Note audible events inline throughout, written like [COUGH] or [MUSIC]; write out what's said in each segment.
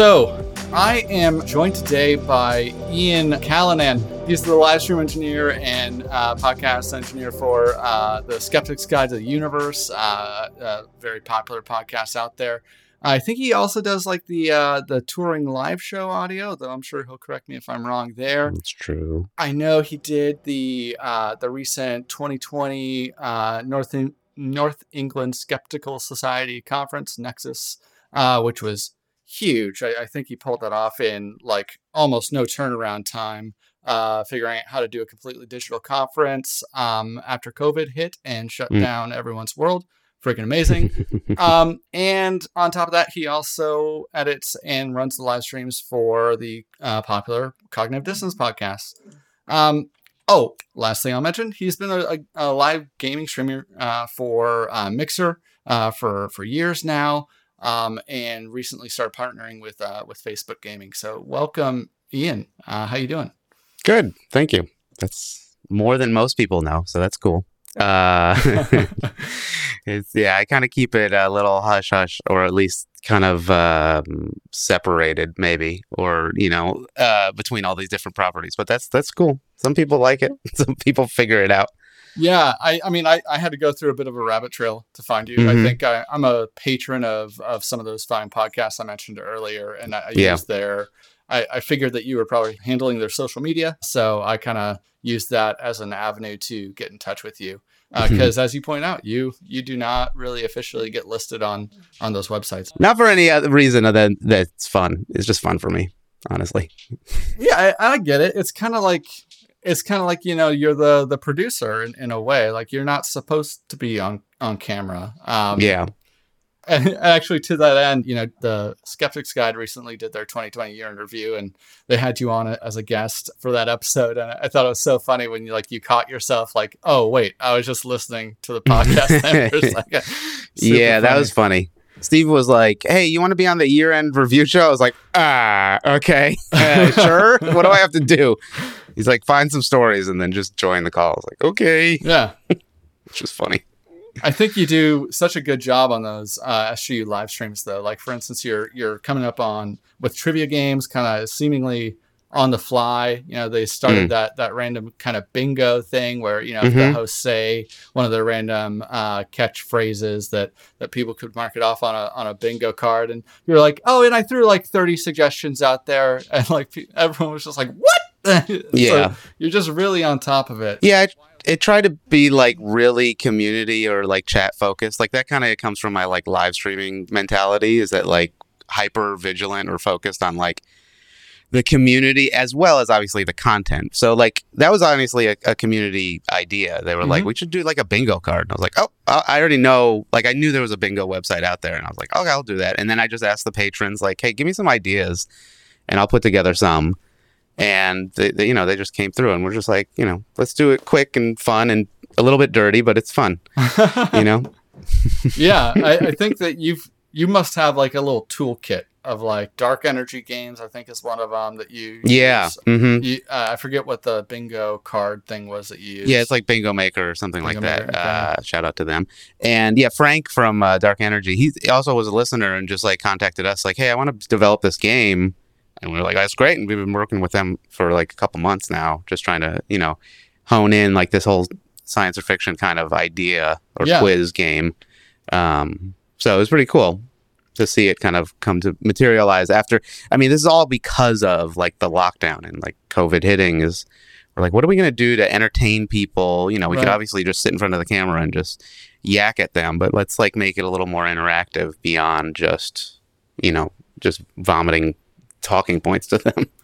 So, I am joined today by Ian Callanan. He's the live stream engineer and uh, podcast engineer for uh, the Skeptic's Guide to the Universe, uh, a very popular podcast out there. I think he also does like the uh, the touring live show audio, though I'm sure he'll correct me if I'm wrong there. That's true. I know he did the uh, the recent 2020 uh, North in- North England Skeptical Society conference Nexus, uh, which was huge. I, I, think he pulled that off in like almost no turnaround time, uh, figuring out how to do a completely digital conference um, after COVID hit and shut mm. down everyone's world. Freaking amazing. [LAUGHS] um, and on top of that, he also edits and runs the live streams for the uh, popular Cognitive Dissonance podcast. Um, oh, last thing I'll mention, he's been a, a, a live gaming streamer uh, for uh, Mixer uh, for for years now um, and recently started partnering with uh, with Facebook Gaming. So welcome, Ian. Uh, how you doing? Good, thank you. That's more than most people know, so that's cool. Uh, [LAUGHS] [LAUGHS] it's yeah, I kind of keep it a little hush hush, or at least kind of um, separated, maybe, or you know, uh, between all these different properties. But that's that's cool. Some people like it. [LAUGHS] Some people figure it out. Yeah, I, I mean, I, I had to go through a bit of a rabbit trail to find you. Mm-hmm. I think I, am a patron of of some of those fine podcasts I mentioned earlier, and I, I yeah. used their. I, I figured that you were probably handling their social media, so I kind of used that as an avenue to get in touch with you. Because uh, as you point out, you you do not really officially get listed on on those websites. Not for any other reason other than that it's fun. It's just fun for me, honestly. yeah, I, I get it. It's kind of like it's kind of like you know you're the the producer in, in a way like you're not supposed to be on on camera um yeah and [LAUGHS] actually to that end you know the skeptics guide recently did their 2020 year in review and they had you on it as a guest for that episode and i thought it was so funny when you like you caught yourself like oh wait i was just listening to the podcast like [LAUGHS] [LAUGHS] yeah that was funny Steve was like, "Hey, you want to be on the year-end review show?" I was like, "Ah, okay, uh, sure. what do I have to do?" He's like, "Find some stories and then just join the call." I was like, "Okay." Yeah, [LAUGHS] which was funny. I think you do such a good job on those uh, SGU live streams, though. Like, for instance, you're you're coming up on with trivia games, kind of seemingly on the fly. You know, they started mm. that that random kind of bingo thing where you know mm-hmm. the hosts say one of the random uh, catchphrases that that people could mark it off on a on a bingo card, and you're like, oh, and I threw like 30 suggestions out there, [LAUGHS] and like everyone was just like, what? [LAUGHS] yeah, so you're just really on top of it. Yeah. It, it tried to be like really community or like chat focused. Like that kind of comes from my like live streaming mentality. Is that like hyper vigilant or focused on like the community as well as obviously the content. So like that was obviously a, a community idea. They were mm-hmm. like, we should do like a bingo card. And I was like, oh, I already know. Like I knew there was a bingo website out there, and I was like, okay, I'll do that. And then I just asked the patrons like, hey, give me some ideas, and I'll put together some. And they, they, you know, they just came through, and we're just like, you know, let's do it quick and fun and a little bit dirty, but it's fun. [LAUGHS] you know. yeah, I, I [LAUGHS] think that you've you must have like a little toolkit of like dark energy games. I think is one of them that you. Yeah. Mm-hmm. You, uh, I forget what the bingo card thing was that you. Used. Yeah, it's like Bingo Maker or something bingo like that. Maker, okay. uh, shout out to them. And yeah, Frank from uh, Dark Energy, he also was a listener and just like contacted us like, hey, I want to develop this game, and we were like, that's great, and we've been working with them for like a couple months now, just trying to you know hone in like this whole science or fiction kind of idea or yeah. quiz game. Um, so it was pretty cool to see it kind of come to materialize after. I mean, this is all because of like the lockdown and like COVID hitting is. We're like, what are we going to do to entertain people? You know, we right. could obviously just sit in front of the camera and just yak at them, but let's like make it a little more interactive beyond just, you know, just vomiting talking points to them. [LAUGHS]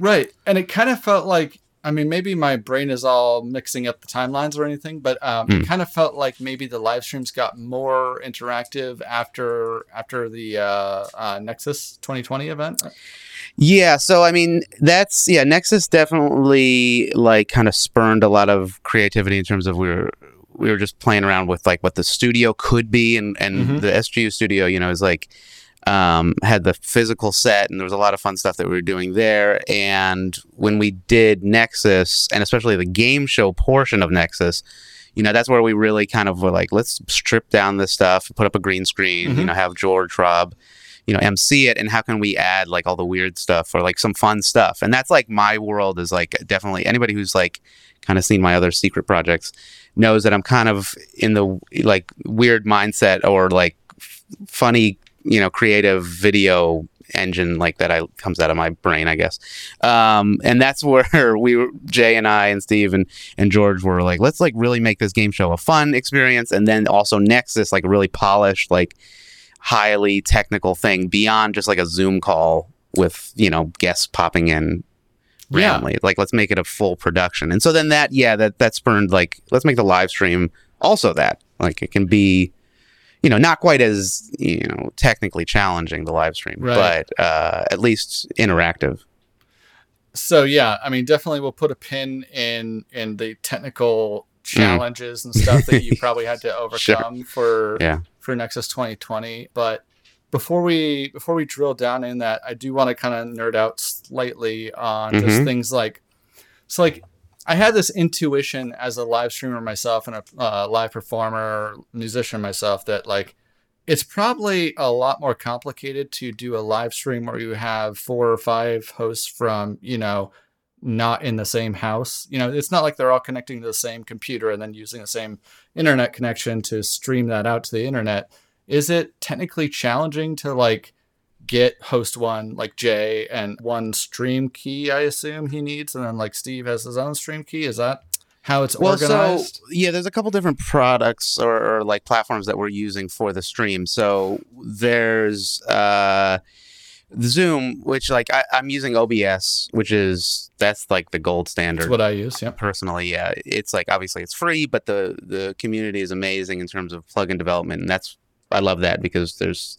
Right. And it kind of felt like I mean, maybe my brain is all mixing up the timelines or anything, but um, mm. it hmm. kind of felt like maybe the live streams got more interactive after after the uh, uh, Nexus 2020 event. Yeah, so I mean, that's yeah, Nexus definitely like kind of spurned a lot of creativity in terms of we were we were just playing around with like what the studio could be, and and mm-hmm. the SGU studio, you know, is like um, had the physical set, and there was a lot of fun stuff that we were doing there. And when we did Nexus, and especially the game show portion of Nexus, you know, that's where we really kind of were like, let's strip down this stuff, put up a green screen, mm-hmm. you know, have George Hrab you know MC it and how can we add like all the weird stuff or like some fun stuff and that's like my world is like definitely anybody who's like kind of seen my other secret projects knows that I'm kind of in the like weird mindset or like f- funny you know creative video engine like that I comes out of my brain, I guess. Um, and that's [LAUGHS] where we were, Jay and I and Steve and, and George were like, let's like really make this game show a fun experience. And then also Nexus, like really polished, like highly technical thing beyond just like a Zoom call with, you know, guests popping in randomly. Yeah. Like let's make it a full production. And so then that, yeah, that, that spurned like, let's make the live stream also that. Like it can be you know, not quite as you know technically challenging the live stream, right. but uh, at least interactive. So yeah, I mean, definitely we'll put a pin in in the technical challenges mm. and stuff that you probably had to [LAUGHS] overcome sure. for yeah. for Nexus 2020. But before we before we drill down in that, I do want to kind of nerd out slightly on mm-hmm. just things like so like I had this intuition as a live streamer myself and a uh, live performer, musician myself that like it's probably a lot more complicated to do a live stream where you have four or five hosts from you know not in the same house. You know, it's not like they're all connecting to the same computer and then using the same internet connection to stream that out to the internet. Is it technically challenging to like get host one like Jay and one stream key I assume he needs and then like Steve has his own stream key is that how it's well, organized? So, yeah, there's a couple different products or, or, like platforms that we're using for the stream. So there's uh, Zoom, which like I, am using OBS, which is that's like the gold standard. That's what I use. Yeah, personally, yeah, it's like obviously it's free, but the the community is amazing in terms of plugin development, and that's I love that because there's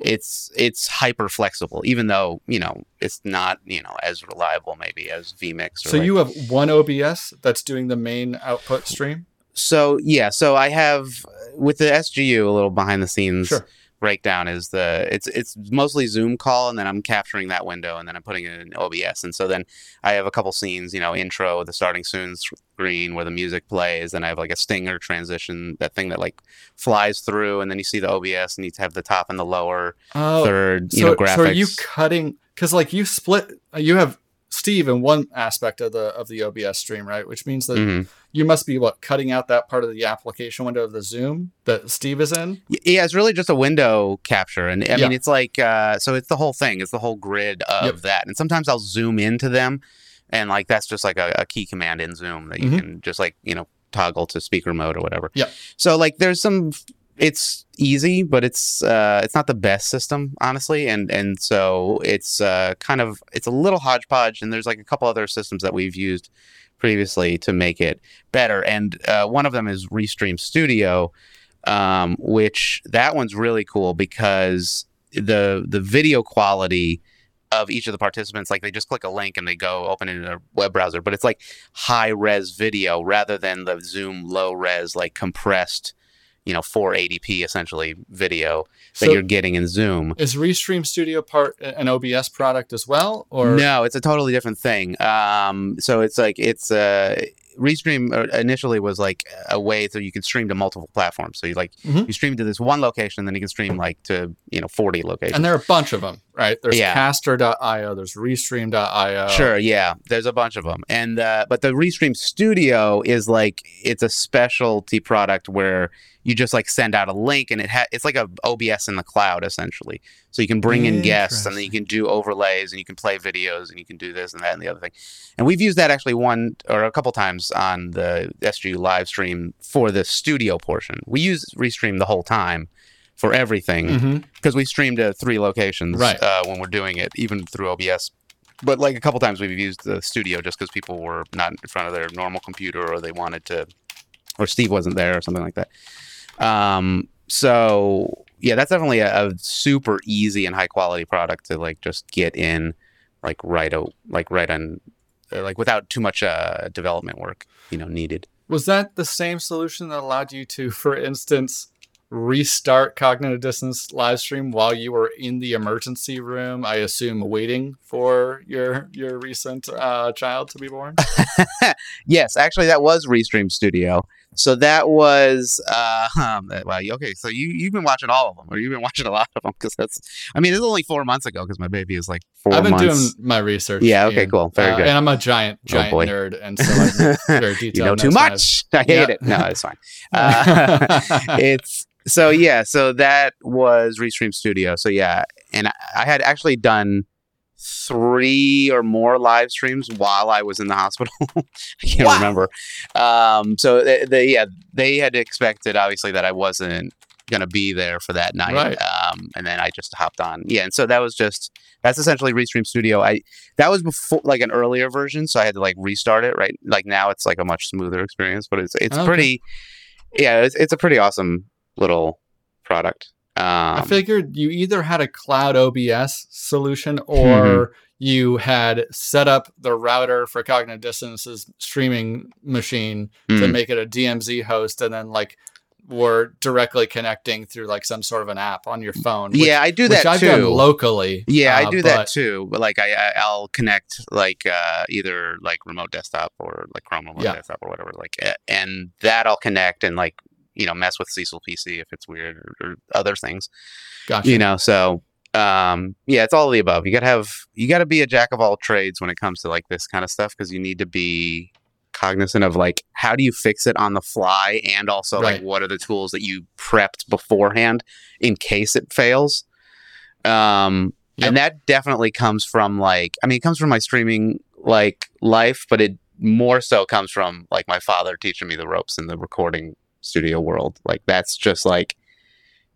it's it's hyper flexible, even though you know it's not you know as reliable maybe as vMix. so like, you have one OBS that's doing the main output stream. So yeah, so I have with the SGU a little behind the scenes. Sure breakdown is the it's it's mostly Zoom call, and then I'm capturing that window, and then I'm putting it in OBS, and so then I have a couple scenes, you know, intro, the starting soon screen where the music plays, and I have like a stinger transition, that thing that like flies through, and then you see the OBS, and you have the top and the lower oh, third, you so, know, graphics. So are you cutting? Because like you split, uh, you have Steve in one aspect of the of the OBS stream, right? Which means that mm-hmm. you must be what cutting out that part of the application window of the Zoom that Steve is in. Yeah, it's really just a window capture, and I yeah. mean it's like uh, so it's the whole thing, it's the whole grid of yep. that, and sometimes I'll zoom into them, and like that's just like a, a key command in Zoom that you mm-hmm. can just like you know toggle to speaker mode or whatever. Yeah. So like there's some it's easy, but it's uh, it's not the best system, honestly, and and so it's uh, kind of it's a little hodgepodge. And there's like a couple other systems that we've used previously to make it better, and uh, one of them is Restream Studio, um, which that one's really cool because the the video quality of each of the participants like they just click a link and they go open it in a web browser but it's like high res video rather than the zoom low res like compressed you know 480p essentially video that so you're getting in Zoom. Is Restream Studio part an OBS product as well, or no? It's a totally different thing. Um, so it's like it's uh, Restream uh, initially was like a way so you can stream to multiple platforms. So you like mm-hmm. you stream to this one location, and then you can stream like to you know 40 locations. And there are a bunch of them, right? There's yeah. Castr.io, there's Restream.io. Sure, yeah, there's a bunch of them. And uh, but the Restream Studio is like it's a specialty product where you just like send out a link and it ha- it's like a OBS in the cloud essentially. So you can bring in guests and then you can do overlays and you can play videos and you can do this and that and the other thing. And we've used that actually one or a couple times on the SGU live stream for the studio portion. We use Restream the whole time for everything because mm-hmm. we stream to three locations right. uh, when we're doing it, even through OBS. But like a couple times we've used the studio just because people were not in front of their normal computer or they wanted to, or Steve wasn't there or something like that. Um, so yeah, that's definitely a, a, super easy and high quality product to like just get in, like right out, like right on, uh, like without too much uh, development work, you know, needed. Was that the same solution that allowed you to, for instance, restart cognitive dissonance live stream while you were in the emergency room i assume waiting for your your recent uh, child to be born? [LAUGHS] Yes actually that was restream studio So that was uh, [LAUGHS] um, well, okay. So you you've been watching all of them, or you've been [LAUGHS] watching a lot of them because that's. I mean, it's only four months ago because my baby is like 4 I've been months. doing my research. Yeah. Okay. Ian. Cool. Very Uh, good. And I'm a giant, Oh, giant boy. nerd, and so I'm [LAUGHS] very detailed. you know too notes I- much. I hate Yeah. it. No, it's fine. Uh, it's so yeah. So that was Restream Studio. So yeah, and I, I had actually done three or more live streams while I was in the hospital. [LAUGHS] I can't Wow. remember. Um, so they, they yeah they had expected obviously that I wasn't gonna be there for that night. Right. Um, and then I just hopped on. Yeah, and so that was just that's essentially Restream Studio. I that was before like an earlier version, so I had to like restart it. Right, like now it's like a much smoother experience, but it's it's Okay. pretty. Yeah, it's it's a pretty awesome little product. Um, I figured you either had a cloud OBS solution Mm-hmm. or you had set up the router for Cognitive Dissonance's streaming machine to mm, make it a DMZ host, and then like were directly connecting through like some sort of an app on your phone. Which, yeah, I do that I've too. locally. Yeah, I uh, do that too. But like I, I I'll connect like uh, either like remote desktop or like Chrome remote Yeah. desktop or whatever. Like and that I'll connect and like you know mess with Cecil PC if it's weird or, or other things. Gotcha. You know, so um yeah, it's all of the above. You gotta have you gotta be a jack of all trades when it comes to like this kind of stuff because you need to be cognizant of like how do you fix it on the fly and also like what are the tools that you prepped beforehand in case it fails um Yep. and that definitely comes from like i mean it comes from my streaming like life but it more so comes from like my father teaching me the ropes in the recording studio world like that's just like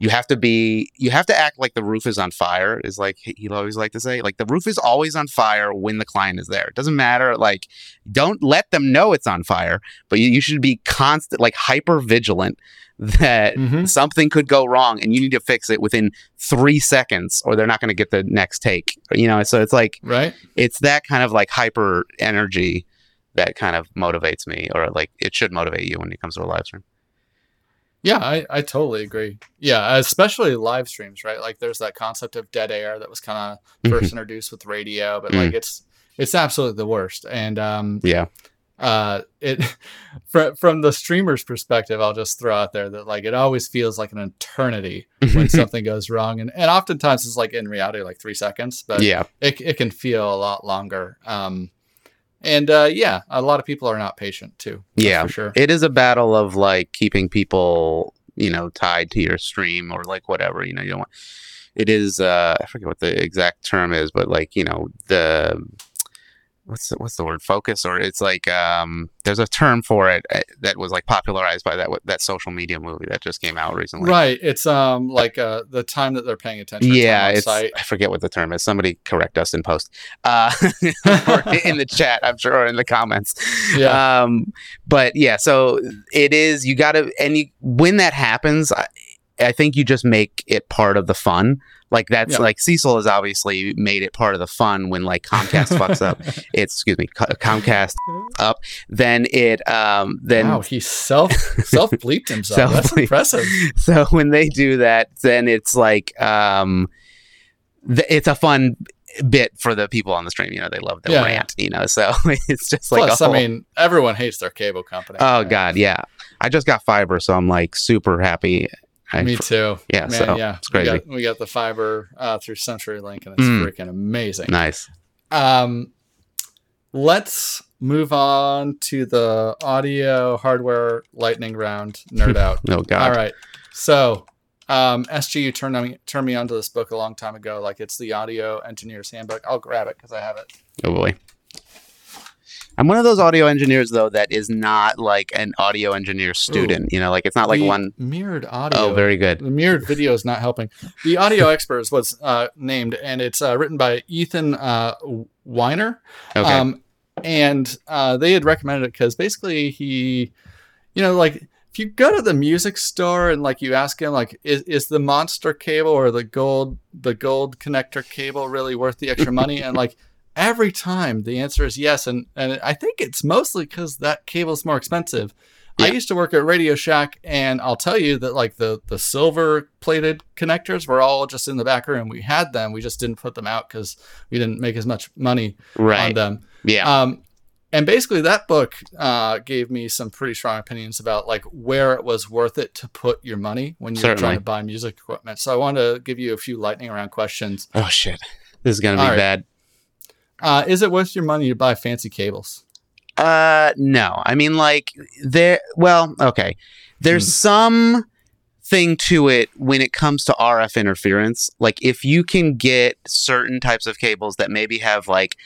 you have to be you have to act like the roof is on fire is like he- he'll always like to say like the roof is always on fire when the client is there it doesn't matter like don't let them know it's on fire but you, you should be constant like hyper vigilant [LAUGHS] that Mhm. something could go wrong and you need to fix it within three seconds or they're not going to get the next take you know so it's like Right. it's that kind of like hyper energy that kind of motivates me or like it should motivate you when it comes to a live stream Yeah, I, I totally agree. Yeah, especially live streams, right? Like there's that concept of dead air that was kind of first introduced with radio, but like it's it's absolutely the worst. And um yeah uh it [LAUGHS] from from the streamer's perspective, I'll just throw out there that like it always feels like an eternity when [LAUGHS] something goes wrong. And and oftentimes it's like in reality like three seconds, but yeah it it can feel a lot longer. Um and uh yeah, a lot of people are not patient too. Yeah. for sure. it is a battle of like keeping people you know tied to your stream or like whatever you know you don't want it is uh i forget what the exact term is but like you know the what's the, what's the word focus or it's like um there's a term for it uh, that was like popularized by that that social media movie that just came out recently Right. It's um like uh the time that they're paying attention. yeah it's site. i forget what the term is somebody correct us in post uh [LAUGHS] in the chat i'm sure or in the comments Yeah. um but yeah so it is you gotta and you when that happens I, I think you just make it part of the fun like that's Yeah. like cecil has obviously made it part of the fun when like comcast fucks up [LAUGHS] it's excuse me Co- comcast up then it um then wow, he self self bleeped [LAUGHS] himself. That's impressive. [LAUGHS] so when they do that then it's like um th- it's a fun bit for the people on the stream you know they love the Yeah, rant you know so it's just like Plus, a I whole- mean, everyone hates their cable company. oh right? god yeah i just got fiber so i'm like super happy Me too. yeah Man, so yeah, it's crazy We got, we got the fiber uh, through CenturyLink, and it's Mm. freaking amazing. nice Um, let's move on to the audio hardware lightning round [LAUGHS] nerd out. oh god All right. So, um, SGU turned me turned me onto this book a long time ago. Like it's the Audio Engineer's Handbook. I'll grab it because I have it. oh boy i'm one of those audio engineers though that is not like an audio engineer student you know like it's not like one mirrored audio. oh very good The mirrored video is not helping. The audio experts was uh, named, and it's uh, written by Ethan uh, Winer. okay Um, and uh, they had recommended it because basically he, you know, like if you go to the music store and like you ask him like, is, is the monster cable or the gold the gold connector cable really worth the extra money? and like [LAUGHS] every time the answer is yes, and and I think it's mostly because that cable's more expensive. I used to work at Radio Shack, and I'll tell you that like the the silver plated connectors were all just in the back room. We had them, we just didn't put them out because we didn't make as much money on them. yeah Um, and basically that book uh, gave me some pretty strong opinions about like where it was worth it to put your money when you're Certainly. trying to buy music equipment. So I want to give you a few lightning round questions. Oh shit, this is gonna be right. bad. Uh, is it worth your money to buy fancy cables? Uh, no. I mean, like there. Well, okay. There's hmm. some thing to it when it comes to RF interference. Like if you can get certain types of cables that maybe have like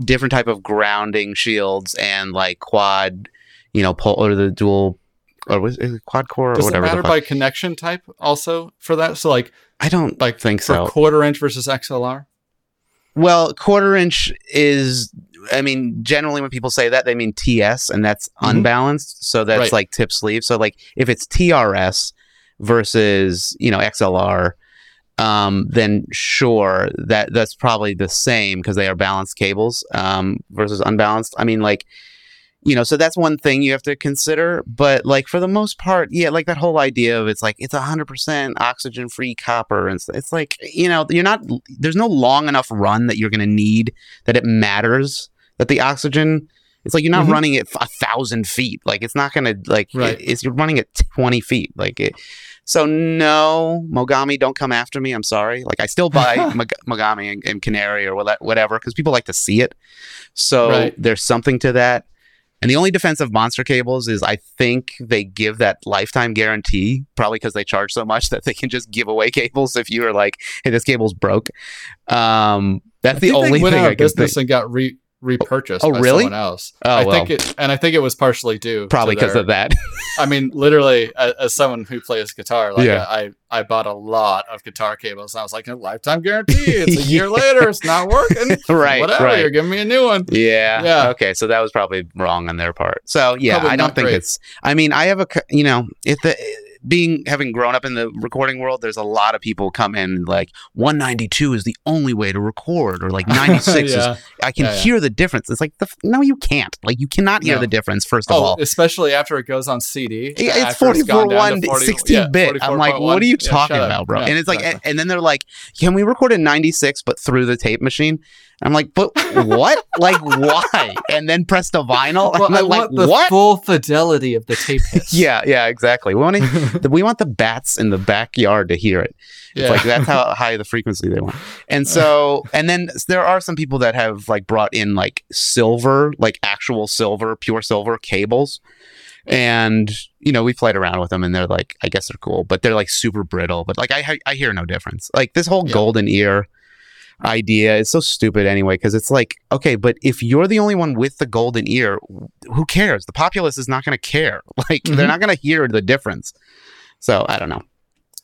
different type of grounding shields and like quad, you know, pole or the dual or was it quad core or Does whatever. Does it matter by connection type also for that? So like I don't like think so. Quarter inch versus XLR. Well, quarter inch is I mean, generally when people say that, they mean TS, and that's mm-hmm. unbalanced. So that's right. like tip sleeve. So like if it's TRS versus you know XLR, um, then sure that that's probably the same because they are balanced cables um, versus unbalanced. I mean, like you know, so that's one thing you have to consider. But like for the most part, yeah, like that whole idea of it's like it's hundred percent oxygen free copper, and it's like you know you're not there's no long enough run that you're going to need that it matters that the oxygen. It's like you're not mm-hmm. running it a thousand feet. Like it's not going to like right. it, it's you're running it twenty feet. Like it. So no, Mogami, don't come after me. I'm sorry. Like I still buy [LAUGHS] Mogami and, and, Canare or whatever because people like to see it. So right. there's something to that. And the only defense of monster cables is I think they give that lifetime guarantee, probably because they charge so much [LAUGHS] that they can just give away cables if you are like, hey, this cable's broke. Um, that's the only thing I can business think. and got re- repurchased oh, by really? someone else. Oh, I well. think it, and I think it was partially due probably because of that. I mean, literally, as, as, someone who plays guitar, like yeah. I, I bought a lot of guitar cables, and I was like, a lifetime guarantee. It's a [LAUGHS] year later, it's not working. [LAUGHS] right, whatever. Right. You're giving me a new one. Yeah, yeah. Okay, so that was probably wrong on their part. So yeah, probably I don't think great. it's. I mean, I have a, you know, if the being having grown up in the recording world, there's a lot of people come in like 192 is the only way to record, or like [LAUGHS] 96 yeah. is I can yeah, yeah. hear the difference. It's like the, no, you can't. Like you cannot hear no. the difference. First of oh, all, especially after it goes on CD. It's 44 1 16 bit. I'm like, what are you talking about, bro? and it's like, and then they're like, can we record in 96 but through the tape machine? I'm like, but what? like, why? And then press the vinyl. Well, I like, want the what? full fidelity of the tape [LAUGHS] yeah, yeah, exactly. We want to, [LAUGHS] we want the bats in the backyard to hear it. Yeah. like that's how high the frequency they want. And so, [LAUGHS] and then there are some people that have like brought in like silver, like actual silver, pure silver cables. And you know, we played around with them, and they're like, I guess they're cool, but they're like super brittle. But like, I I hear no difference. Like this whole yeah. golden ear idea. Is so stupid anyway because it's like okay but if you're the only one with the golden ear who cares? The populace is not going to care. [LAUGHS] Like mm-hmm. they're not going to hear the difference. So i don't know.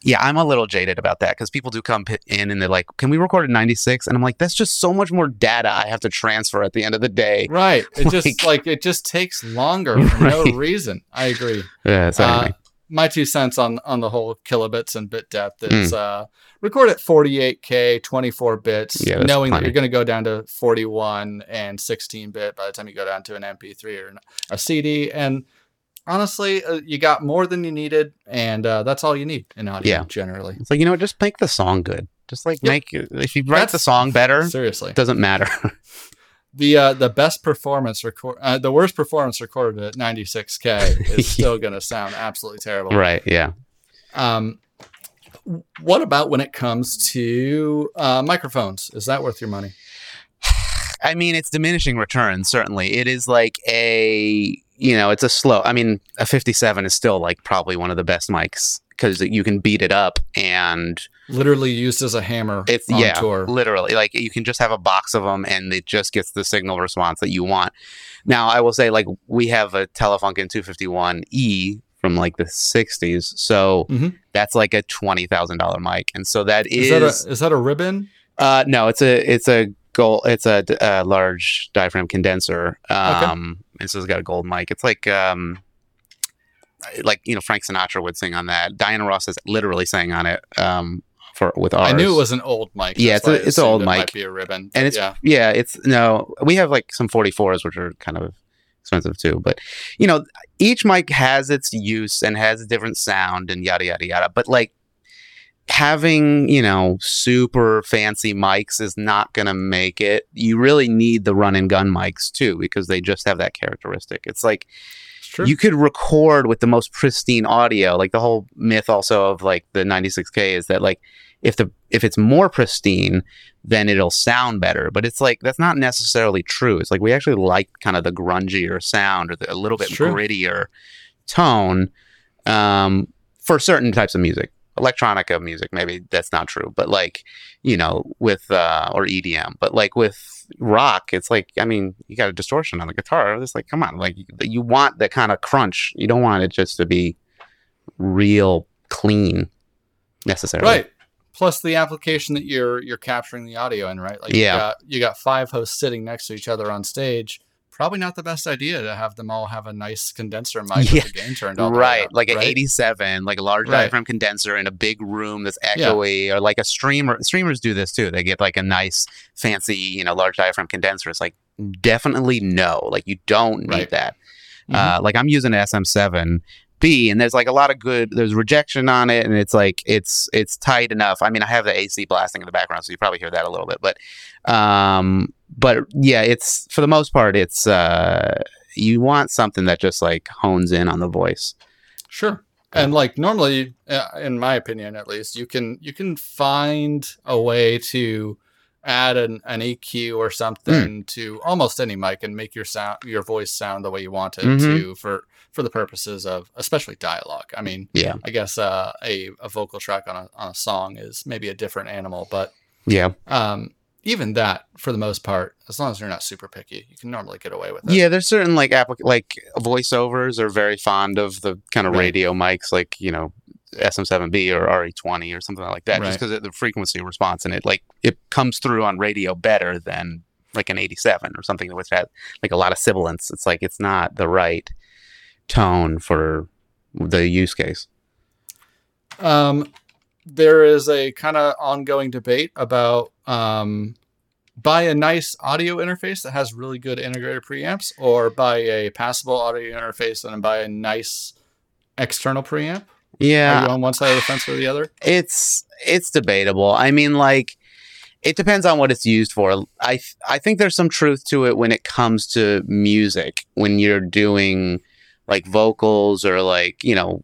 Yeah i'm a little jaded about that because people do come in and they're like can we record at 96 and i'm like that's just so much more data i have to transfer at the end of the day. Right. It [LAUGHS] like, just like it just takes longer for [LAUGHS] right. no reason. I agree. Yeah so anyway. uh, my two cents on on the whole kilobits and bit depth is mm. uh, record at 48k 24 bits yeah, knowing plenty. that you're going to go down to 41 and 16 bit by the time you go down to an mp3 or a cd and honestly uh, you got more than you needed and uh, that's all you need in audio yeah. generally it's like you know just make the song good just like yep. make if you write that's, the song better seriously it doesn't matter [LAUGHS] the uh, the best performance record uh, the worst performance recorded at 96k [LAUGHS] is still going to sound absolutely terrible. Right. Yeah. Um, what about when it comes to uh, microphones? Is that worth your money? [SIGHS] I mean, it's diminishing returns. Certainly, it is like a you know, it's a slow. I mean, a 57 is still like probably one of the best mics because you can beat it up and literally used as a hammer. It's yeah, tour. literally like you can just have a box of them and it just gets the signal response that you want. Now, I will say like we have a Telefunken 251E from like the 60s, so mm-hmm. that's like a twenty thousand dollar mic, and so that is, is that a, is that a ribbon? Uh, no, it's a it's a gold. It's a, a large diaphragm condenser. Um, okay. and so it's got a gold mic. It's like um, like you know Frank Sinatra would sing on that. Diana Ross is literally sang on it. Um, for with ours. I knew it was an old mic. Yeah, it's, a, it's an old it mic. Might be a ribbon, and it's yeah. yeah, it's no. We have like some 44s, which are kind of expensive too. But you know, each mic has its use and has a different sound and yada yada yada. But like having you know super fancy mics is not going to make it you really need the run and gun mics too because they just have that characteristic it's like You could record with the most pristine audio. Like the whole myth also of like the 96k is that like if the if it's more pristine then it'll sound better. But it's like that's not necessarily true. It's like we actually like kind of the grungier sound or the, a little bit grittier tone um, for certain types of music. Electronica music maybe that's not true but like you know with uh or edm but like with rock it's like i mean you got a distortion on the guitar. It's like come on like you want that kind of crunch. You don't want it just to be real clean necessarily. Right. Plus the application that you're you're capturing the audio in right? Like yeah. you got, you got five hosts sitting next to each other on stage probably not the best idea to have them all have a nice condenser mic yeah. with the gain turned on. Right, like an 87, like a large right. diaphragm condenser in a big room that's echoey, yeah. or like a streamer. Streamers do this too. They get like a nice, fancy, you know, large diaphragm condenser. It's like definitely no, like you don't need right. that. Mm-hmm. Uh, like I'm using an SM7 And there's like a lot of good. There's rejection on it, and it's like it's it's tight enough. I mean, I have the AC blasting in the background, so you probably hear that a little bit, but um, but yeah, it's for the most part, it's uh, you want something that just like hones in on the voice. Sure. And like normally, uh, in my opinion, at least, you can you can find a way to add an, an EQ or something mm. to almost any mic and make your sound your voice sound the way you want it mm-hmm. to for for the purposes of especially dialogue. I mean, yeah, I guess uh, a a vocal track on a on a song is maybe a different animal, but yeah, um, even that for the most part as long as you're not super picky you can normally get away with it yeah there's certain like applic- like voiceovers are very fond of the kind of right. radio mics like you know sm7b or re20 or something like that right. just because of the frequency response and it like it comes through on radio better than like an 87 or something which has like a lot of sibilance it's like it's not the right tone for the use case um there is a kind of ongoing debate about um, buy a nice audio interface that has really good integrated preamps, or buy a passable audio interface and buy a nice external preamp. Yeah, Are you on one side of the fence or the other? It's it's debatable. I mean, like it depends on what it's used for. I I think there's some truth to it when it comes to music. When you're doing like vocals or like you know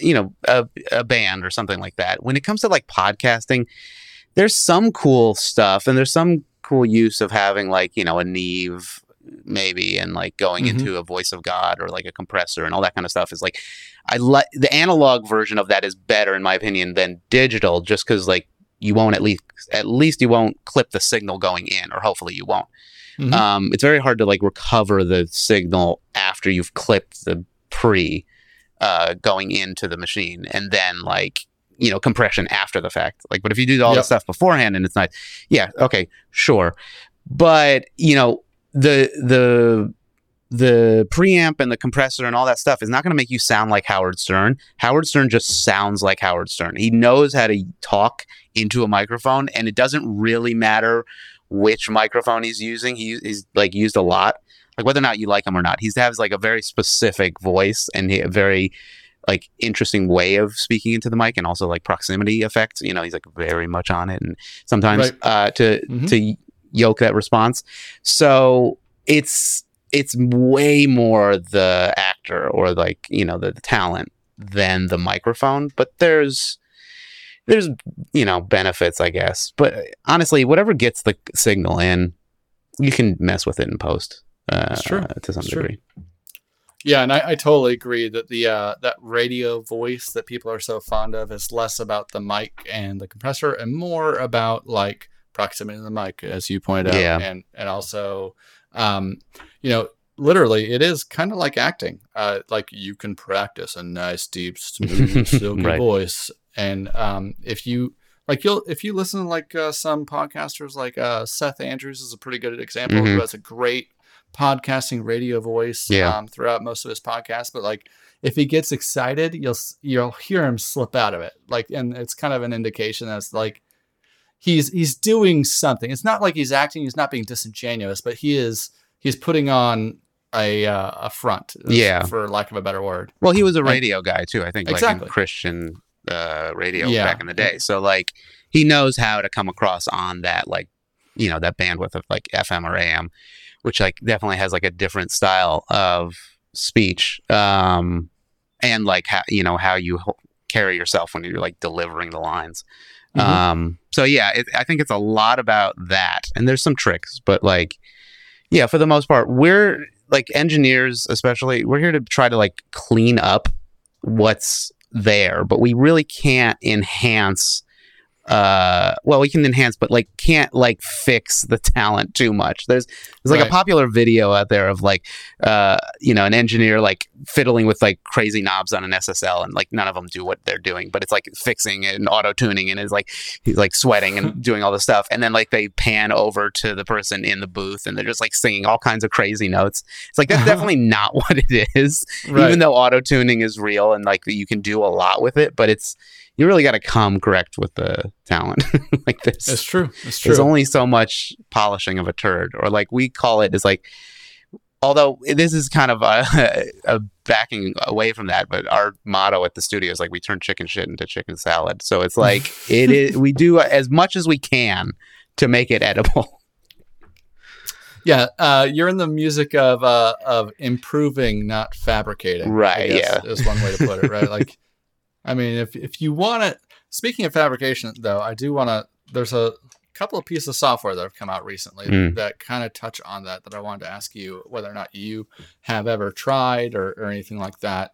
you know a, a band or something like that when it comes to like podcasting there's some cool stuff and there's some cool use of having like you know a neve maybe and like going mm-hmm. into a voice of god or like a compressor and all that kind of stuff is like i like the analog version of that is better in my opinion than digital just because like you won't at least at least you won't clip the signal going in or hopefully you won't mm-hmm. um, it's very hard to like recover the signal after you've clipped the pre uh, going into the machine and then like you know compression after the fact like but if you do all yep. the stuff beforehand and it's nice yeah okay sure but you know the the the preamp and the compressor and all that stuff is not going to make you sound like Howard Stern. Howard Stern just sounds like Howard Stern. He knows how to talk into a microphone, and it doesn't really matter which microphone he's using. He, he's like used a lot like whether or not you like him or not, he has like a very specific voice and a very like interesting way of speaking into the mic and also like proximity effects. You know, he's like very much on it and sometimes right. uh, to mm-hmm. to yoke that response. So it's it's way more the actor or like you know the, the talent than the microphone, but there's there's you know benefits i guess but honestly whatever gets the signal in you can mess with it in post uh, true. to some degree. Yeah, and I, I, totally agree that the uh, that radio voice that people are so fond of is less about the mic and the compressor and more about like proximity to the mic, as you pointed out, yeah. and and also, um, you know, literally, it is kind of like acting. Uh, like you can practice a nice, deep, smooth, [LAUGHS] silky right. voice, and um, if you like you'll if you listen to like uh, some podcasters like uh, Seth Andrews is a pretty good example mm-hmm. who has a great podcasting radio voice yeah. um, throughout most of his podcast But like, if he gets excited, you'll you'll hear him slip out of it. Like, and it's kind of an indication that's like he's he's doing something. It's not like he's acting. He's not being disingenuous, but he is he's putting on a uh, a front. Yeah, for lack of a better word. Well, he was a radio and, guy too. I think exactly. like Christian uh, radio yeah. back in the day. So like he knows how to come across on that like you know that bandwidth of like FM or AM, which like definitely has like a different style of speech. Um, and like how you know how you carry yourself when you're like delivering the lines. Mm-hmm. Um, so yeah, it, I think it's a lot about that, and there's some tricks, but like, yeah, for the most part, we're like engineers, especially, we're here to try to like clean up what's there, but we really can't enhance uh well we can enhance but like can't like fix the talent too much there's there's like right. a popular video out there of like uh you know an engineer like fiddling with like crazy knobs on an ssl and like none of them do what they're doing but it's like fixing and auto tuning and it's like he's like sweating and [LAUGHS] doing all this stuff and then like they pan over to the person in the booth and they're just like singing all kinds of crazy notes it's like that's [LAUGHS] definitely not what it is right. even though auto tuning is real and like you can do a lot with it but it's you really got to come correct with the talent [LAUGHS] like this. It's true. It's true. There's only so much polishing of a turd, or like we call it, is like. Although this is kind of a, [LAUGHS] a backing away from that, but our motto at the studio is like we turn chicken shit into chicken salad. So it's like [LAUGHS] it is. We do as much as we can to make it edible. Yeah, uh, you're in the music of uh, of improving, not fabricating. Right. yeah, is one way to put it. Right. Like I mean, if if you want to, speaking of fabrication, though, I do want to. There's a couple of pieces of software that have come out recently mm. that kind of touch on that. That I wanted to ask you whether or not you have ever tried or, or anything like that.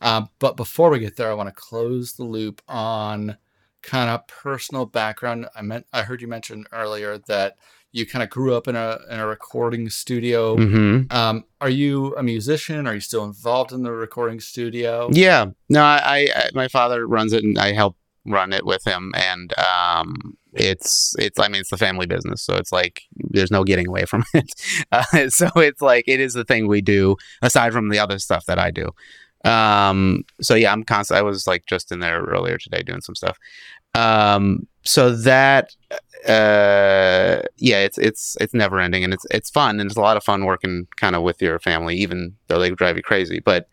Um, but before we get there, I want to close the loop on kind of personal background. I meant I heard you mention earlier that you kind of grew up in a in a recording studio. Mm-hmm. Um, are you a musician? Are you still involved in the recording studio? Yeah, no, I, I my father runs it, and I help run it with him, and um, it's it's I mean it's the family business, so it's like there's no getting away from [LAUGHS] it. Uh, so it's like it is the thing we do aside from the other stuff that I do. Um, so yeah, I'm constant. I was like just in there earlier today doing some stuff. Um, so that uh, yeah, it's it's it's never ending and it's it's fun and it's a lot of fun working kind of with your family, even though they drive you crazy. But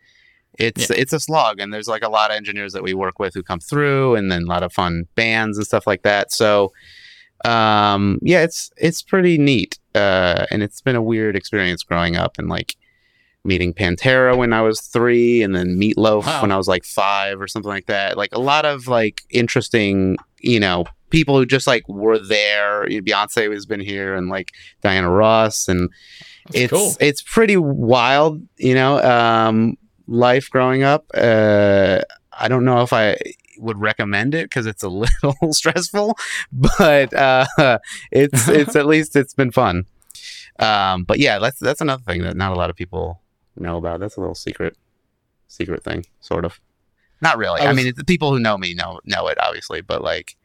it's yeah. it's a slog and there's like a lot of engineers that we work with who come through and then a lot of fun bands and stuff like that. So um, yeah, it's it's pretty neat. Uh, and it's been a weird experience growing up and like meeting Pantera when I was three, and then Meatloaf wow. when I was like five or something like that. Like a lot of like interesting, you know, people who just like were there. Beyonce has been here, and like Diana Ross, and That's it's cool. it's pretty wild, you know. Um, life growing up. Uh, I don't know if I would recommend it because it's a [LAUGHS] little stressful, but uh, it's [LAUGHS] it's at least it's been fun. Um, but yeah, that's that's another thing that not a lot of people know about. That's a little secret, secret thing, sort of. Not really. I, was, I mean, the people who know me know know it, obviously, but like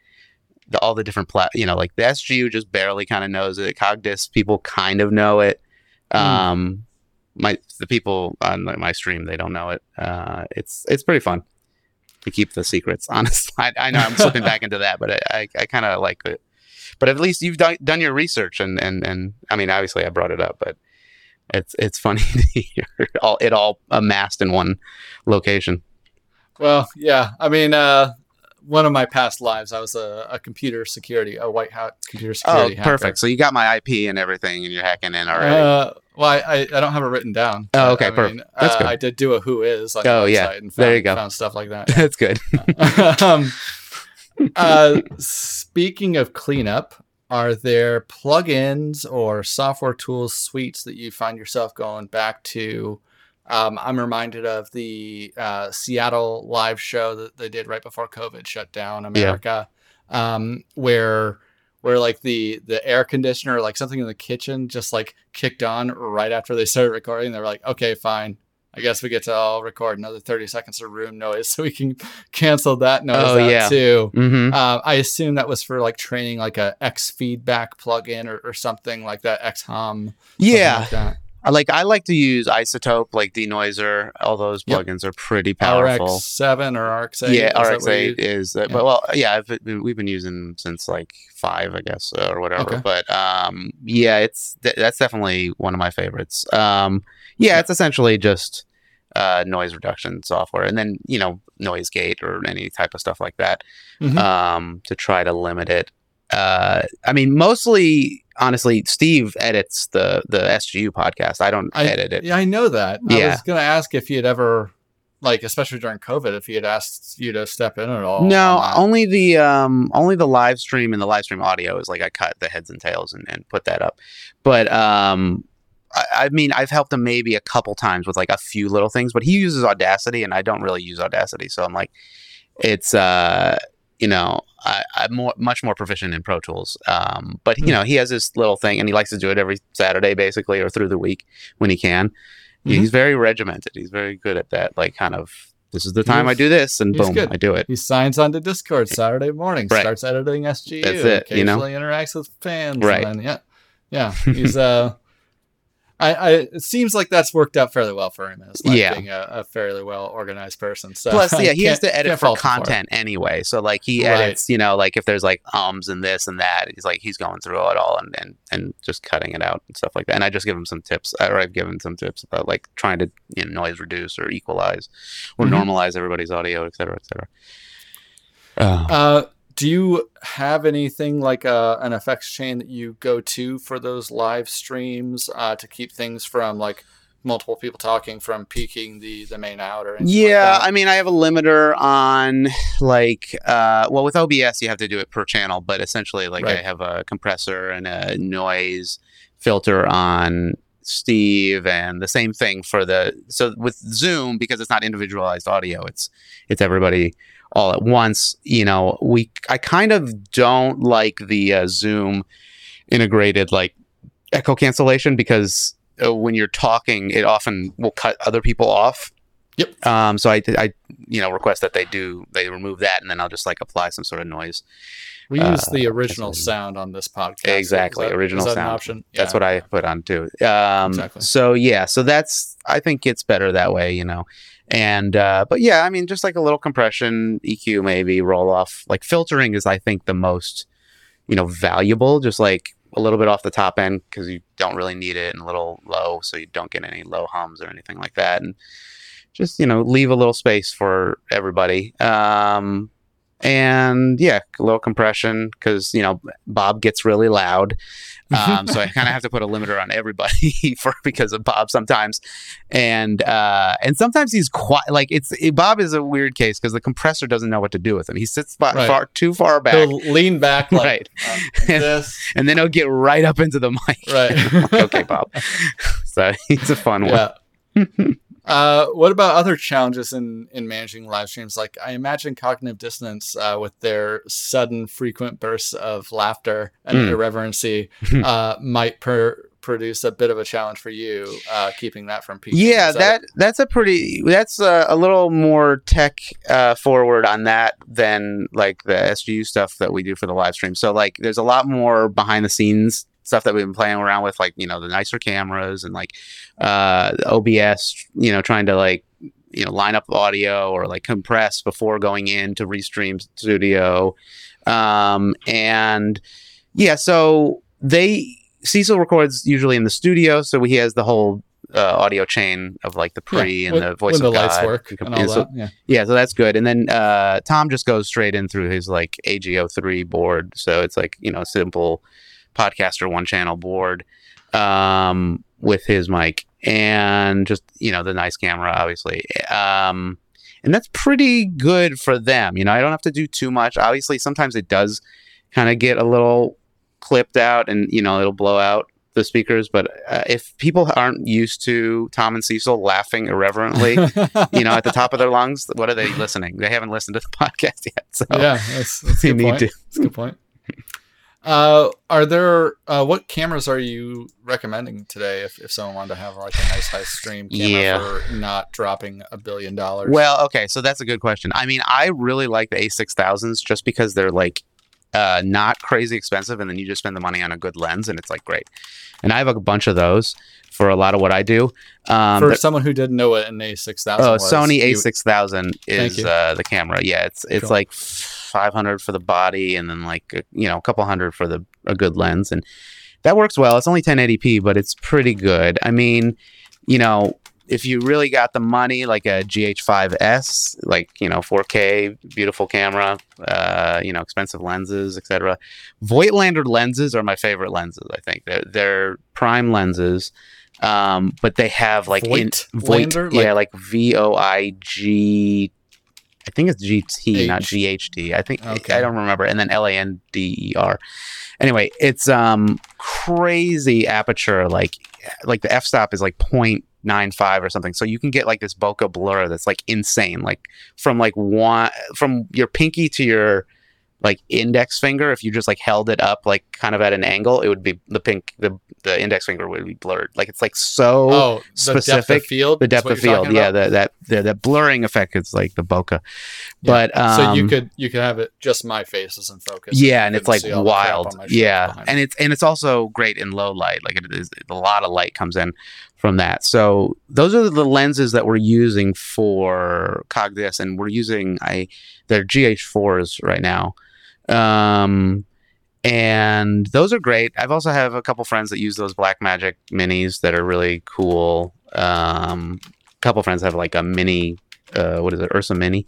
the, all the different plat, you know, like the SGU just barely kind of knows it. Cogdis people kind of know it. Mm. Um, my the people on my stream they don't know it. Uh, it's it's pretty fun to keep the secrets. [LAUGHS] Honestly, I, I know I'm slipping back into that, but I I, I kind of like it. But at least you've done done your research, and and and I mean, obviously, I brought it up, but it's it's [LAUGHS] funny to hear all it all amassed in one location. Well, yeah, I mean, uh, one of my past lives, I was a, a computer security, a white hat computer security. Oh, perfect. So you got my IP and everything, and you're hacking in already. Uh, well, I, I, I, don't have it written down. Oh, okay, I perfect. Mean, That's uh, good. I did do a who is. Like, oh, yeah. And found, there you go. Found stuff like [LAUGHS] that. That's good. [LAUGHS] um, uh, speaking of cleanup, are there plugins or software tools suites that you find yourself going back to? Um, I'm reminded of the uh, Seattle live show that they did right before COVID shut down America, yeah. um, where where like the the air conditioner, like something in the kitchen, just like kicked on right after they started recording. They were like, "Okay, fine, I guess we get to all record another 30 seconds of room noise so we can [LAUGHS] cancel that noise oh, yeah. too. Mm-hmm. Uh, I assume that was for like training like a X feedback plugin or, or something like that, X hum. Yeah. Like I like I like to use iZotope, like denoiser. All those plugins yep. are pretty powerful. RX seven or RX eight. Yeah, RX eight is. Uh, yeah. But well, yeah, I've, we've been using since like five, I guess, uh, or whatever. Okay. But um, yeah, it's th- that's definitely one of my favorites. Um, yeah, it's essentially just uh, noise reduction software, and then you know noise gate or any type of stuff like that mm-hmm. um, to try to limit it. Uh, I mean, mostly, honestly, Steve edits the the SGU podcast. I don't I, edit it. Yeah, I know that. Yeah. I was going to ask if he had ever, like, especially during COVID, if he had asked you to step in at all. No, only the um, only the live stream and the live stream audio is like I cut the heads and tails and, and put that up. But um, I, I mean, I've helped him maybe a couple times with like a few little things, but he uses Audacity and I don't really use Audacity, so I'm like, it's uh you know, I, am more, much more proficient in Pro Tools. Um, but you hmm. know, he has this little thing, and he likes to do it every Saturday, basically, or through the week when he can. Mm-hmm. He's very regimented. He's very good at that. Like, kind of, this is the time he's, I do this, and boom, good. I do it. He signs on to Discord Saturday morning, right. starts editing SGU, That's it, you know? interacts with fans, right? Then, yeah, yeah. [LAUGHS] He's uh, I, I, it seems like that's worked out fairly well for him as like yeah. being a, a, fairly well organized person. So plus, [LAUGHS] yeah, he has to edit for content for anyway. So like he edits, right. you know, like if there's like ums and this and that, he's like he's going through it all and, and and just cutting it out and stuff like that. And I just give him some tips, or I've given some tips about like trying to you know, noise reduce or equalize or mm-hmm. normalize everybody's audio, et cetera, et cetera. Uh, uh do you have anything like a, uh, an effects chain that you go to for those live streams uh, to keep things from like multiple people talking from peaking the the main out or yeah like i mean i have a limiter on like uh, well with obs you have to do it per channel but essentially like right. i have a compressor and a noise filter on steve and the same thing for the so with zoom because it's not individualized audio it's it's everybody all at once. You know, we I kind of don't like the uh, Zoom integrated like echo cancellation because uh, when you're talking, it often will cut other people off. Yep. Um, so I, I, you know, request that they do they remove that, and then I'll just like apply some sort of noise. We uh, use the original sound on this podcast. Exactly, that, original sound. option. Yeah. That's what I put on too. Um, exactly. So yeah, so that's I think it's better that way. You know, and uh, but yeah, I mean, just like a little compression, EQ, maybe roll off. Like filtering is, I think, the most you know valuable. Just like a little bit off the top end because you don't really need it, and a little low so you don't get any low hums or anything like that. And just you know leave a little space for everybody. Um, and yeah, a little compression because you know Bob gets really loud, um, so I kind of have to put a limiter on everybody [LAUGHS] for because of Bob sometimes, and uh, and sometimes he's quite like it's it, Bob is a weird case because the compressor doesn't know what to do with him. He sits far, right. far too far back, he'll lean back like, right, uh, [LAUGHS] and, and, then he'll get right up into the mic. Right, [LAUGHS] like, okay, Bob. so he's a fun yeah. one. Uh, what about other challenges in in managing live streams? Like I imagine cognitive dissonance uh, with their sudden, frequent bursts of laughter and mm. irreverency [LAUGHS] uh, might per- produce a bit of a challenge for you, uh, keeping that from people. Yeah, that, that that's a pretty that's a, a little more tech uh, forward on that than like the SGU stuff that we do for the live stream. So like, there's a lot more behind the scenes stuff that we've been playing around with, like you know the nicer cameras and like uh, OBS, you know, trying to like you know line up audio or like compress before going into Restream Studio, um, and yeah, so they Cecil records usually in the studio, so he has the whole uh, audio chain of like the pre yeah, and when, the voice of the God. lights work and all so, that. Yeah. yeah, so that's good. And then uh, Tom just goes straight in through his like AG03 board, so it's like you know simple podcaster one channel board um, with his mic and just you know the nice camera obviously. Um, and that's pretty good for them you know i don't have to do too much. Obviously sometimes it does kind of get a little clipped out and you know it'll blow out the speakers but uh, if people aren't used to tom and cecil laughing irreverently [LAUGHS] you know at the top of their lungs what are they listening? They haven't listened to the [LAUGHS] podcast yet so yeah that's, that's you need point. to that's a good point uh, are there uh, what cameras are you recommending today if, if someone wanted to have like a nice high stream camera yeah. for not dropping a billion dollars? Well, okay, so that's a good question. I mean, I really like the A6000s just because they're like uh, not crazy expensive, and then you just spend the money on a good lens, and it's like great. And I have a bunch of those for a lot of what I do. Um, for someone who didn't know what an A6000 oh, was, Sony A6000 is uh, the camera. Yeah, it's it's cool. like 500 for the body and then like you know a couple hundred for the a good lens and that works well. It's only 1080p, but it's pretty good. I mean, you know, if you really got the money, like a GH5S, like you know 4K, beautiful camera, uh, you know expensive lenses, etc. Voigtlander lenses are my favorite lenses. I think they're they're prime lenses, um, but they have like Voigt, in Voigt, Lander? yeah, like V O I think it's GT, H. not GHD. I think Okay. I don't remember. And then L A N D E R. Anyway, it's um crazy aperture. Like like the f stop is like 0.95 or something. So you can get like this bokeh blur that's like insane. Like from like one from your pinky to your like index finger, if you just like held it up like kind of at an angle, it would be the pink the the index finger would be blurred. Like it's like so Oh, the depth specific- of field. the depth of field. Yeah, about? that that the, that blurring effect is like the bokeh. Yeah. But um, so you could you could have it just my face is in focus. yeah, and it's like see all the crap wild. on my shelf Yeah, and it's and it's also great in low light. Like it is a lot of light comes in from that. So those are the lenses that we're using for Cogdis, and we're using I they're GH4s right now. Um, and those are great. I've also have a couple friends that use those Blackmagic minis that are really cool. Um, a couple friends have like a mini, uh, what is it, Ursa Mini,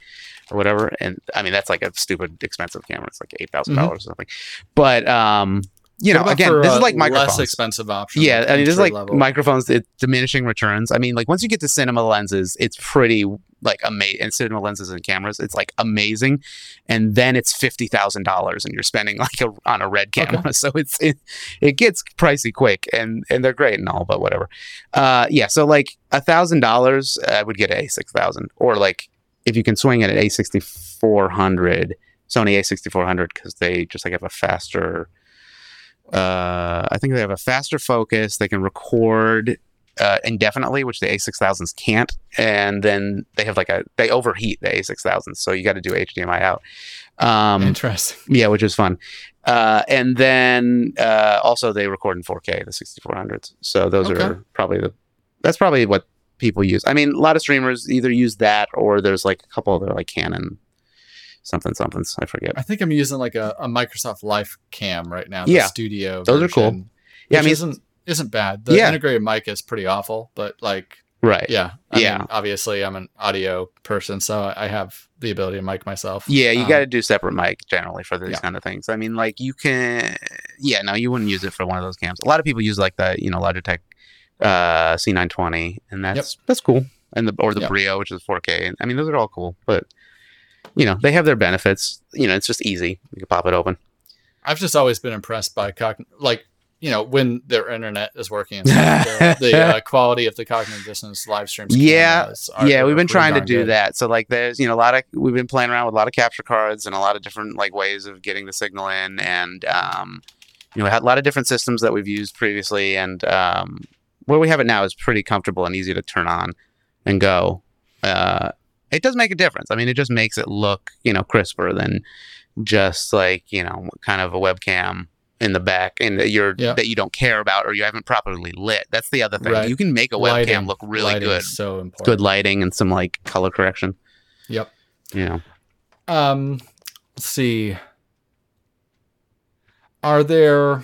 or whatever. And I mean that's like a stupid expensive camera. It's like eight thousand dollars or something. But um, you know, again, for, this uh, is like less expensive option. Yeah, I mean, this is like entry-level. microphones. It, diminishing returns. I mean, like once you get to cinema lenses, it's pretty like amazing. And cinema lenses and cameras, it's like amazing. And then it's fifty thousand dollars, and you're spending [LAUGHS] like a, on a red Okay. camera. [LAUGHS] So it's it, it gets pricey quick, and and they're great and all, but whatever. Uh, yeah. So like a thousand dollars, I would get a six thousand, or like if you can swing it at a sixty four hundred, Sony a sixty four hundred, because they just like have a faster uh, I think they have a faster focus. They can record uh, indefinitely, which the A6000s can't. And then they have like a they overheat the A6000s, so you got to do HDMI out. Um, Interesting. yeah, which is fun. Uh, and then uh, also they record in 4K, the 6400s. So those Okay. are probably the that's probably what people use. I mean, a lot of streamers either use that or there's like a couple other like Canon something somethings. I forget. I think I'm using like a, a Microsoft Life Cam right now. The Yeah. studio. Those are cool. Yeah, I mean- isn't isn't bad. The Yeah. integrated mic is pretty awful, but like Right. yeah, I Yeah. Mean, obviously, I'm an audio person, so I have the ability to mic myself. Yeah, you Um, got to do separate mic generally for these yeah. kind of things. I mean, like you can, yeah, no, you wouldn't use it for one of those cams. A lot of people use like the you know Logitech uh, C920, and that's that's cool. And the or the Yep. Brio, which is 4K. And I mean, those are all cool, but you know they have their benefits. You know, it's just easy. You can pop it open. I've just always been impressed by cogn- like you know when their internet is working and stuff, the, [LAUGHS] the uh, quality of the cognitive dissonance live streams. Yeah, are- yeah, we've been trying to do good. that. So like, there's you know a lot of we've been playing around with a lot of capture cards and a lot of different like ways of getting the signal in, and um, you know, we had a lot of different systems that we've used previously, and um, where we have it now is pretty comfortable and easy to turn on and go. Uh, it does make a difference. I mean, it just makes it look you know crisper than just like you know kind of a webcam in the back and that you're Yeah. that you don't care about or you haven't properly lit. That's the other thing. Right. You can make a webcam Lighting- look really lighting good so important. good lighting and some like color correction. Yep. Yeah. Um, let's see. Are there?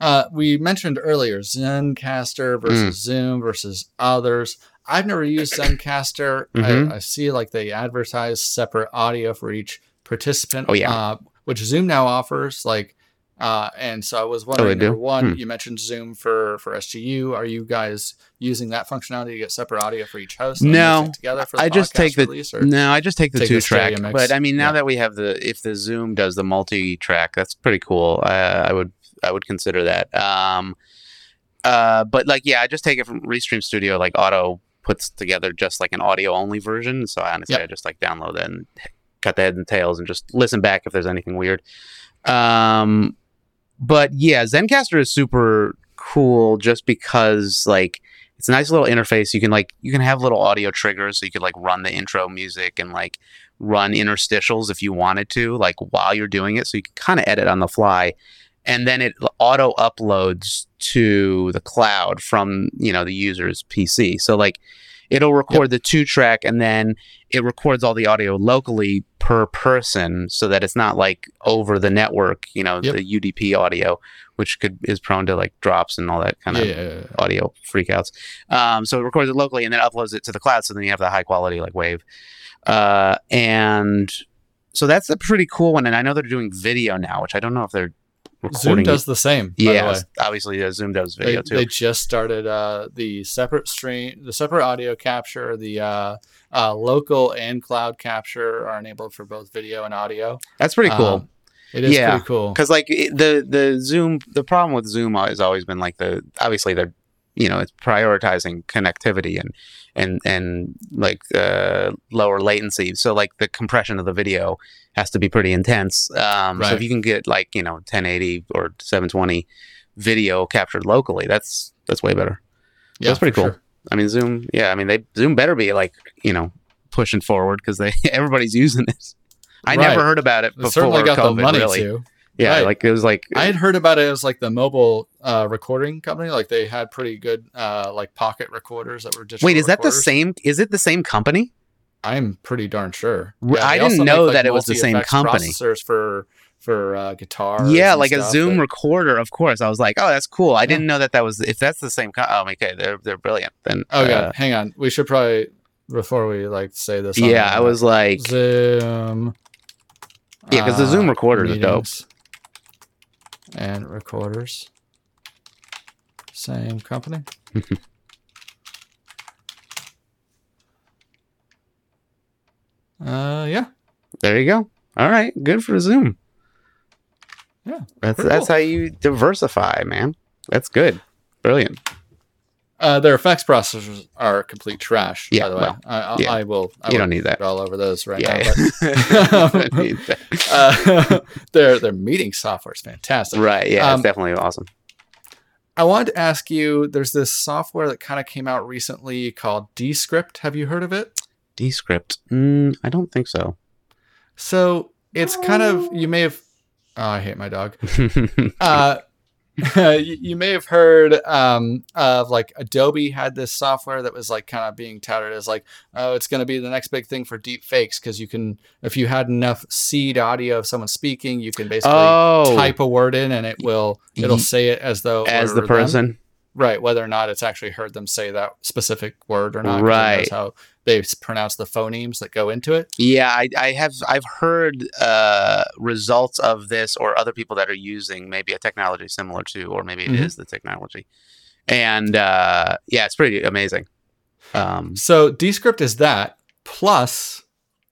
Uh, we mentioned earlier Zencastr Mm. versus Zoom versus others. I've never used Zencastr. Mhm. I, I see like they advertise separate audio for each participant. Oh, yeah. uh, which Zoom now offers. Like, uh, and so I was wondering. do? number one, Hmm. you mentioned Zoom for for SGU. Are you guys using that functionality to get separate audio for each host? No. together for the I just take the release, no, I just take the Take two track. mix. But I mean, now Yeah. that we have the if the Zoom does the multi track, that's pretty cool. I, I would I would consider that. Um, uh, but like yeah, I just take it from Restream Studio. Like Auto puts together just like an audio only version. So I honestly, Yep. I just like download that and cut the heads and tails and just listen back if there's anything weird. Um, but yeah, Zencastr is super cool just because like it's a nice little interface. You can like you can have little audio triggers, so you could like run the intro music and like run interstitials if you wanted to, like while you're doing it. So you can kind of edit on the fly, and then it auto uploads to the cloud from you know the user's PC. So like it'll record yep. the two track and then it records all the audio locally per person so that it's not like over the network, you know, yep. the UDP audio, which could is prone to like drops and all that kind of yeah. audio freakouts. Um, so it records it locally and then uploads it to the cloud. So then you have the high quality like wave. Uh, and so that's a pretty cool one. And I know they're doing video now, which I don't know if they're Zoom does the same. Yeah, the obviously, uh, Zoom does video they, too. They just started uh, the separate stream, the separate audio capture, the uh, uh, local and cloud capture are enabled for both video and audio. That's pretty cool. Um, it is yeah. pretty cool because like the the Zoom, the problem with Zoom has always been like the obviously they're you know it's prioritizing connectivity and and and like uh, lower latency. So like the compression of the video has to be pretty intense. Um, right. So if you can get like you know 1080 or 720 video captured locally, that's that's way better. Yeah, that's pretty cool. Sure. I mean, Zoom. Yeah, I mean, they Zoom better be like you know pushing forward because they [LAUGHS] everybody's [LAUGHS] using this I right. never heard about it before. certainly got COVID, the money really. too. Yeah, right. like it was like I had heard about it as like the mobile uh, recording company. Like they had pretty good uh, like pocket recorders that were digital. Wait, is recorders. that the same? Is it the same company? I'm pretty darn sure. Yeah, I didn't know make, like, that it was the same company. Processors for for uh, guitar. Yeah, like stuff, a Zoom but... recorder. Of course, I was like, oh, that's cool. I yeah. didn't know that that was if that's the same. Co- oh, okay, they're they're brilliant. Then oh god, uh, hang on. We should probably before we like say this. Yeah, I was like Zoom. Yeah, because the Zoom recorder is dope and recorders. Same company. [LAUGHS] uh, yeah. There you go. All right, good for Zoom. Yeah, that's that's cool. how you diversify, man. That's good. Brilliant. Uh, their effects processors are complete trash. Yeah, by the way, well, I, yeah. I, will. I you don't need that all over those right yeah, now. But, [LAUGHS] [LAUGHS] uh, [LAUGHS] their their meeting software is fantastic. Right. Yeah, um, it's definitely awesome. I wanted to ask you. There's this software that kind of came out recently called Descript. Have you heard of it? Descript. Mm, I don't think so. So it's kind of you may have. Oh, I hate my dog. uh, [LAUGHS] you, you, may have heard um, of like Adobe had this software that was like kind of being touted as like, oh, it's going to be the next big thing for deep fakes because you can, if you had enough seed audio of someone speaking, you can basically oh. type a word in and it will it'll say it as though as the person. Them. Right, whether or not it's actually heard them say that specific word or not. Right, how they pronounce the phonemes that go into it. Yeah, I, I have I've heard uh, results of this or other people that are using maybe a technology similar to, or maybe it mm-hmm. is the technology, and uh, yeah, it's pretty amazing. Um, so Descript is that plus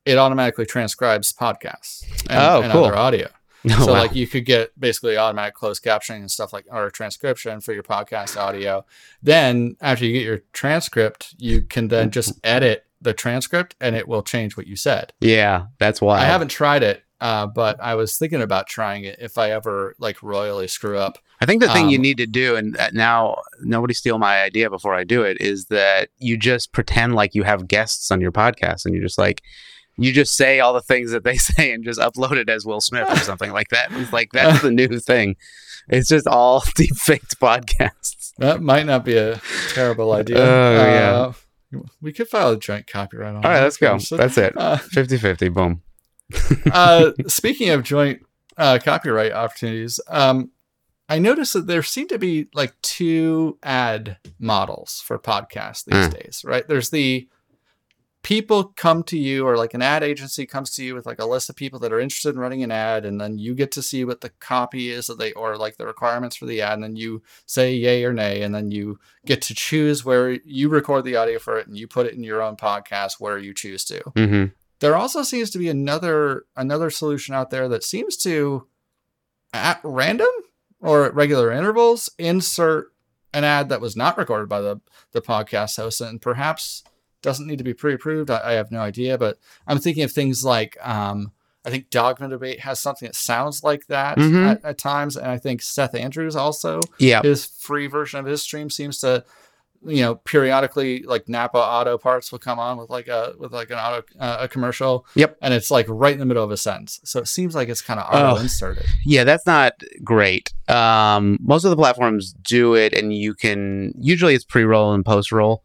it automatically transcribes podcasts and, oh, and cool. other audio. [LAUGHS] Oh, so wow. like you could get basically automatic closed captioning and stuff like or transcription for your podcast audio. Then after you get your transcript, you can then just edit the transcript and it will change what you said. Yeah, that's why I haven't tried it, uh, but I was thinking about trying it if I ever like royally screw up. I think the thing um, you need to do, and now nobody steal my idea before I do it, is that you just pretend like you have guests on your podcast and you're just like, you just say all the things that they [LAUGHS] say and just upload it as Will Smith or something like that. It's like that's the new thing. It's just all [LAUGHS] deep faked podcasts. That might not be a terrible idea. Oh uh, yeah. We could file a joint copyright on All right, let's go. That's it. Uh, 50-50, boom. [LAUGHS] uh, speaking of joint uh, copyright opportunities, um, I noticed that there seem to be like two ad models for podcasts these mm. days, right? There's the people come to you or like an ad agency comes to you with like a list of people that are interested in running an ad and then you get to see what the copy is that they or like the requirements for the ad and then you say yay or nay and then you get to choose where you record the audio for it and you put it in your own podcast where you choose to mm-hmm. there also seems to be another another solution out there that seems to at random or at regular intervals insert an ad that was not recorded by the the podcast host and perhaps doesn't need to be pre-approved. I, I have no idea, but I'm thinking of things like um, I think Dogma Debate has something that sounds like that mm-hmm. at, at, times, and I think Seth Andrews also, yeah, his free version of his stream seems to, you know, periodically like Napa Auto Parts will come on with like a with like an auto uh, a commercial, yep, and it's like right in the middle of a sentence, so it seems like it's kind of auto oh, inserted. Yeah, that's not great. Um, most of the platforms do it, and you can usually it's pre roll and post roll.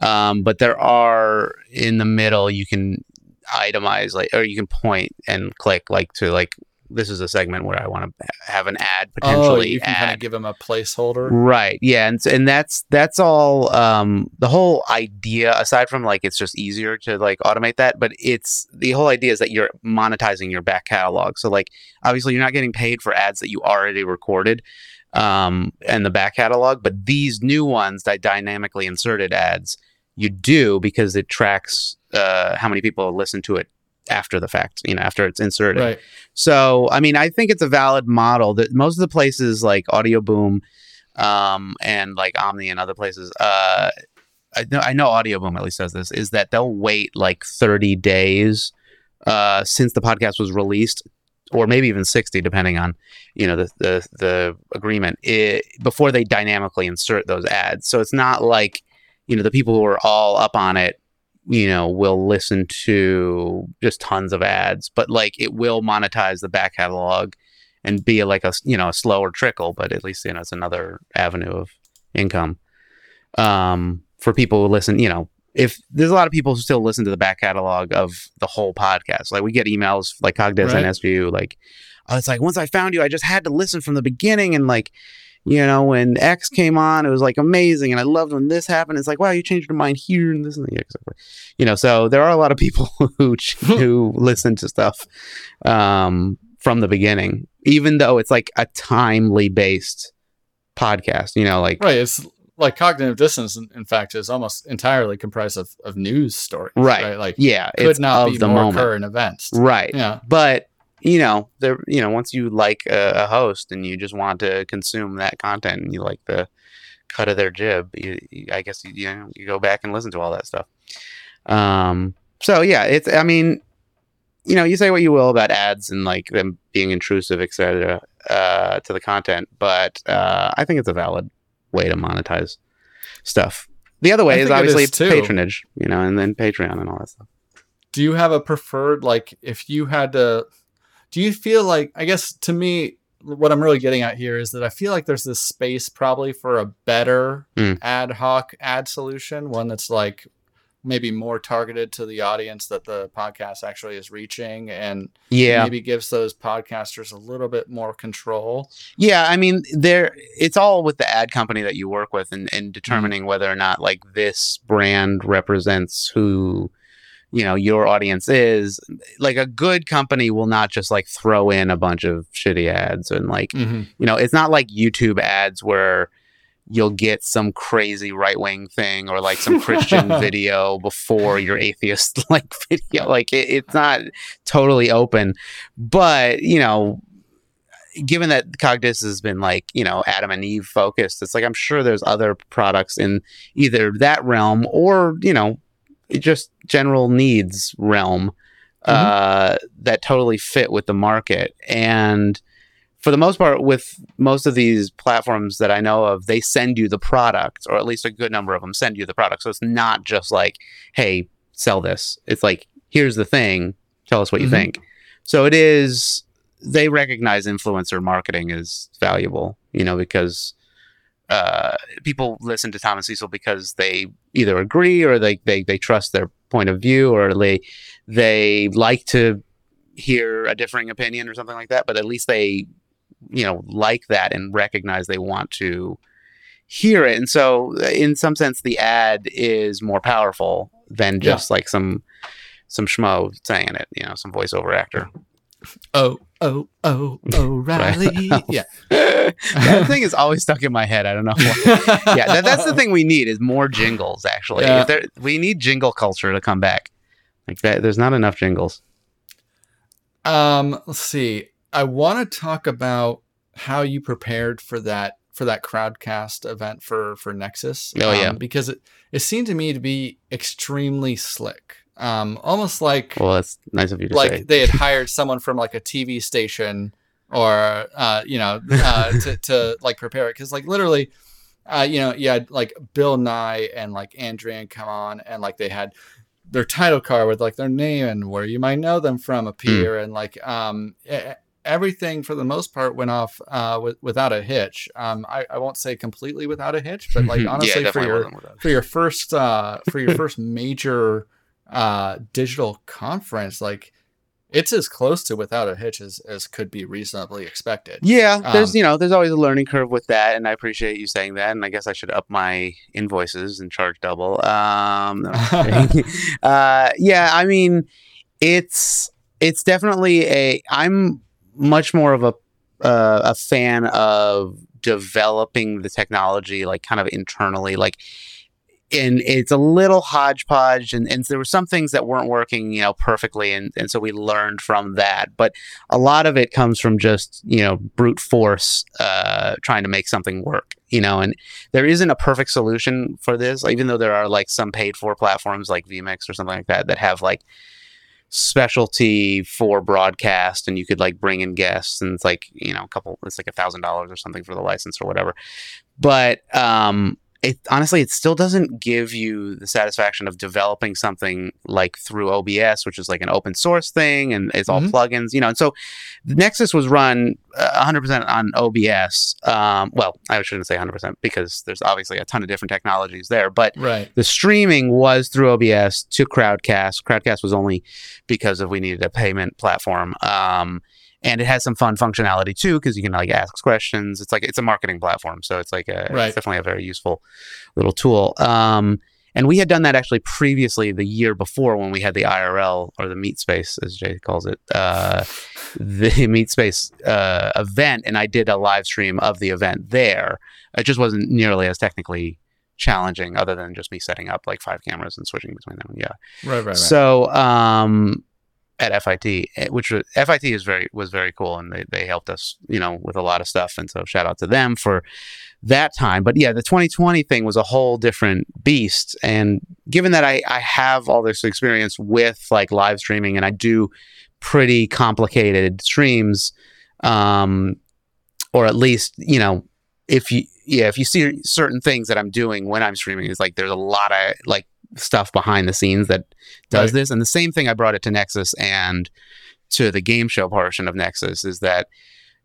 Um, but there are in the middle you can itemize like or you can point and click like to like this is a segment where I want to have an ad potentially. Oh, you can kind of give them a placeholder, right? Yeah, and and that's that's all. Um, the whole idea, aside from like it's just easier to like automate that, but it's the whole idea is that you're monetizing your back catalog. So like obviously you're not getting paid for ads that you already recorded um, and the back catalog, but these new ones that dynamically inserted ads you do because it tracks uh, how many people listen to it after the fact, you know, after it's inserted. Right. So, I mean, I think it's a valid model that most of the places like Audio Boom um, and like Omny and other places, uh, I know, I know Audio Boom at least says this, is that they'll wait like 30 days uh, since the podcast was released or maybe even 60 depending on you know the the, the agreement it, before they dynamically insert those ads. So it's not like you know the people who are all up on it you know will listen to just tons of ads but like it will monetize the back catalog and be like a you know a slower trickle but at least you know it's another avenue of income um for people who listen you know if there's a lot of people who still listen to the back catalog of the whole podcast like we get emails like Cogdis right. and SGU like oh, it's like once i found you i just had to listen from the beginning and like you know, when X came on, it was like amazing, and I loved when this happened. It's like, wow, you changed your mind here and this and yeah, exactly. You know, so there are a lot of people [LAUGHS] who [LAUGHS] who listen to stuff um, from the beginning, even though it's like a timely based podcast. You know, like right, it's like cognitive dissonance. In, in fact, is almost entirely comprised of, of news stories. Right. right? Like yeah, could not be the more moment. current events. Right. Yeah. But you know, there, you know, once you like a, a, host and you just want to consume that content and you like the cut of their jib, you, you, I guess you, you know you go back and listen to all that stuff. Um, so yeah, it's I mean, you know, you say what you will about ads and like them being intrusive, etc., uh, to the content, but uh, I think it's a valid way to monetize stuff. The other way is obviously is patronage, you know, and then Patreon and all that stuff. Do you have a preferred like if you had to do you feel like i guess to me what i'm really getting at here is that i feel like there's this space probably for a better mm. ad hoc ad solution one that's like maybe more targeted to the audience that the podcast actually is reaching and yeah maybe gives those podcasters a little bit more control yeah i mean there it's all with the ad company that you work with and, and determining mm. whether or not like this brand represents who you know your audience is like a good company will not just like throw in a bunch of shitty ads and like mm-hmm. you know it's not like youtube ads where you'll get some crazy right-wing thing or like some christian [LAUGHS] video before your atheist [LAUGHS] like video like it, it's not totally open but you know given that Cogdis has been like, you know, Adam and Eve focused, it's like I'm sure there's other products in either that realm or, you know, just general needs realm mm-hmm. uh, that totally fit with the market. And for the most part, with most of these platforms that I know of, they send you the product, or at least a good number of them send you the product. So it's not just like, hey, sell this. It's like, here's the thing, tell us what you mm-hmm. think. So it is, they recognize influencer marketing is valuable, you know, because uh, people listen to Tom and Cecil because they either agree or they, they, they trust their point of view or they they like to hear a differing opinion or something like that. But at least they you know like that and recognize they want to hear it. And so in some sense the ad is more powerful than just yeah. like some some schmo saying it, you know, some voiceover actor. Oh, oh, oh, O'Reilly. [LAUGHS] right. Yeah. [LAUGHS] that thing is always stuck in my head. I don't know. Why. [LAUGHS] yeah, that, that's the thing we need is more jingles. Actually, yeah. there, we need jingle culture to come back. Like that, there's not enough jingles. Um, let's see. I want to talk about how you prepared for that for that crowdcast event for for Nexus. Oh um, yeah, because it it seemed to me to be extremely slick um, almost like well, that's nice of you to like say. they had [LAUGHS] hired someone from like a TV station or uh, you know uh, [LAUGHS] to to like prepare it because like literally. Uh, you know, you had like Bill Nye and like Andrea come on, and like they had their title card with like their name and where you might know them from appear, mm. and like um, everything for the most part went off uh, with, without a hitch. Um, I, I won't say completely without a hitch, but like [LAUGHS] honestly, yeah, for your for your first uh, for your [LAUGHS] first major uh, digital conference, like it's as close to without a hitch as, as could be reasonably expected. Yeah, there's um, you know there's always a learning curve with that, and I appreciate you saying that. And I guess I should up my invoices and charge double. Um, [LAUGHS] uh, yeah, I mean, it's it's definitely a. I'm much more of a uh, a fan of developing the technology like kind of internally, like and it's a little hodgepodge and, and there were some things that weren't working you know perfectly and, and so we learned from that. But a lot of it comes from just you know brute force uh, trying to make something work you know and there isn't a perfect solution for this even though there are like some paid for platforms like vmix or something like that that have like specialty for broadcast and you could like bring in guests and it's like you know a couple it's like a thousand dollars or something for the license or whatever. But um it honestly it still doesn't give you the satisfaction of developing something like through OBS, which is like an open source thing and it's all mm-hmm. plugins, you know. And so Nexus was run uh, 100% on OBS. Um, well, I shouldn't say 100% because there's obviously a ton of different technologies there, but right. the streaming was through OBS to Crowdcast. Crowdcast was only because of we needed a payment platform. Um, and it has some fun functionality too because you can like ask questions. It's like it's a marketing platform so it's like a right. it's definitely a very useful little tool. Um, and we had done that actually previously the year before when we had the irl or the meet space as jay calls it uh, [LAUGHS] the meet space uh, event. And i did a live stream of the event there. It just wasn't nearly as technically challenging other than just me setting up like five cameras and switching between them. Yeah. Right right, right. so um at FIT, eh, which was, FIT is very was very cool, and they, they helped us, you know, with a lot of stuff. And so shout out to them for that time. But yeah, the 2020 thing was a whole different beast. And given that I I have all this experience with like live streaming, and I do pretty complicated streams, um, or at least you know, if you yeah, if you see certain things that I'm doing when I'm streaming, is like there's a lot of like stuff behind the scenes that does right. this. And the same thing I brought it to Nexus and to the game show portion of Nexus is that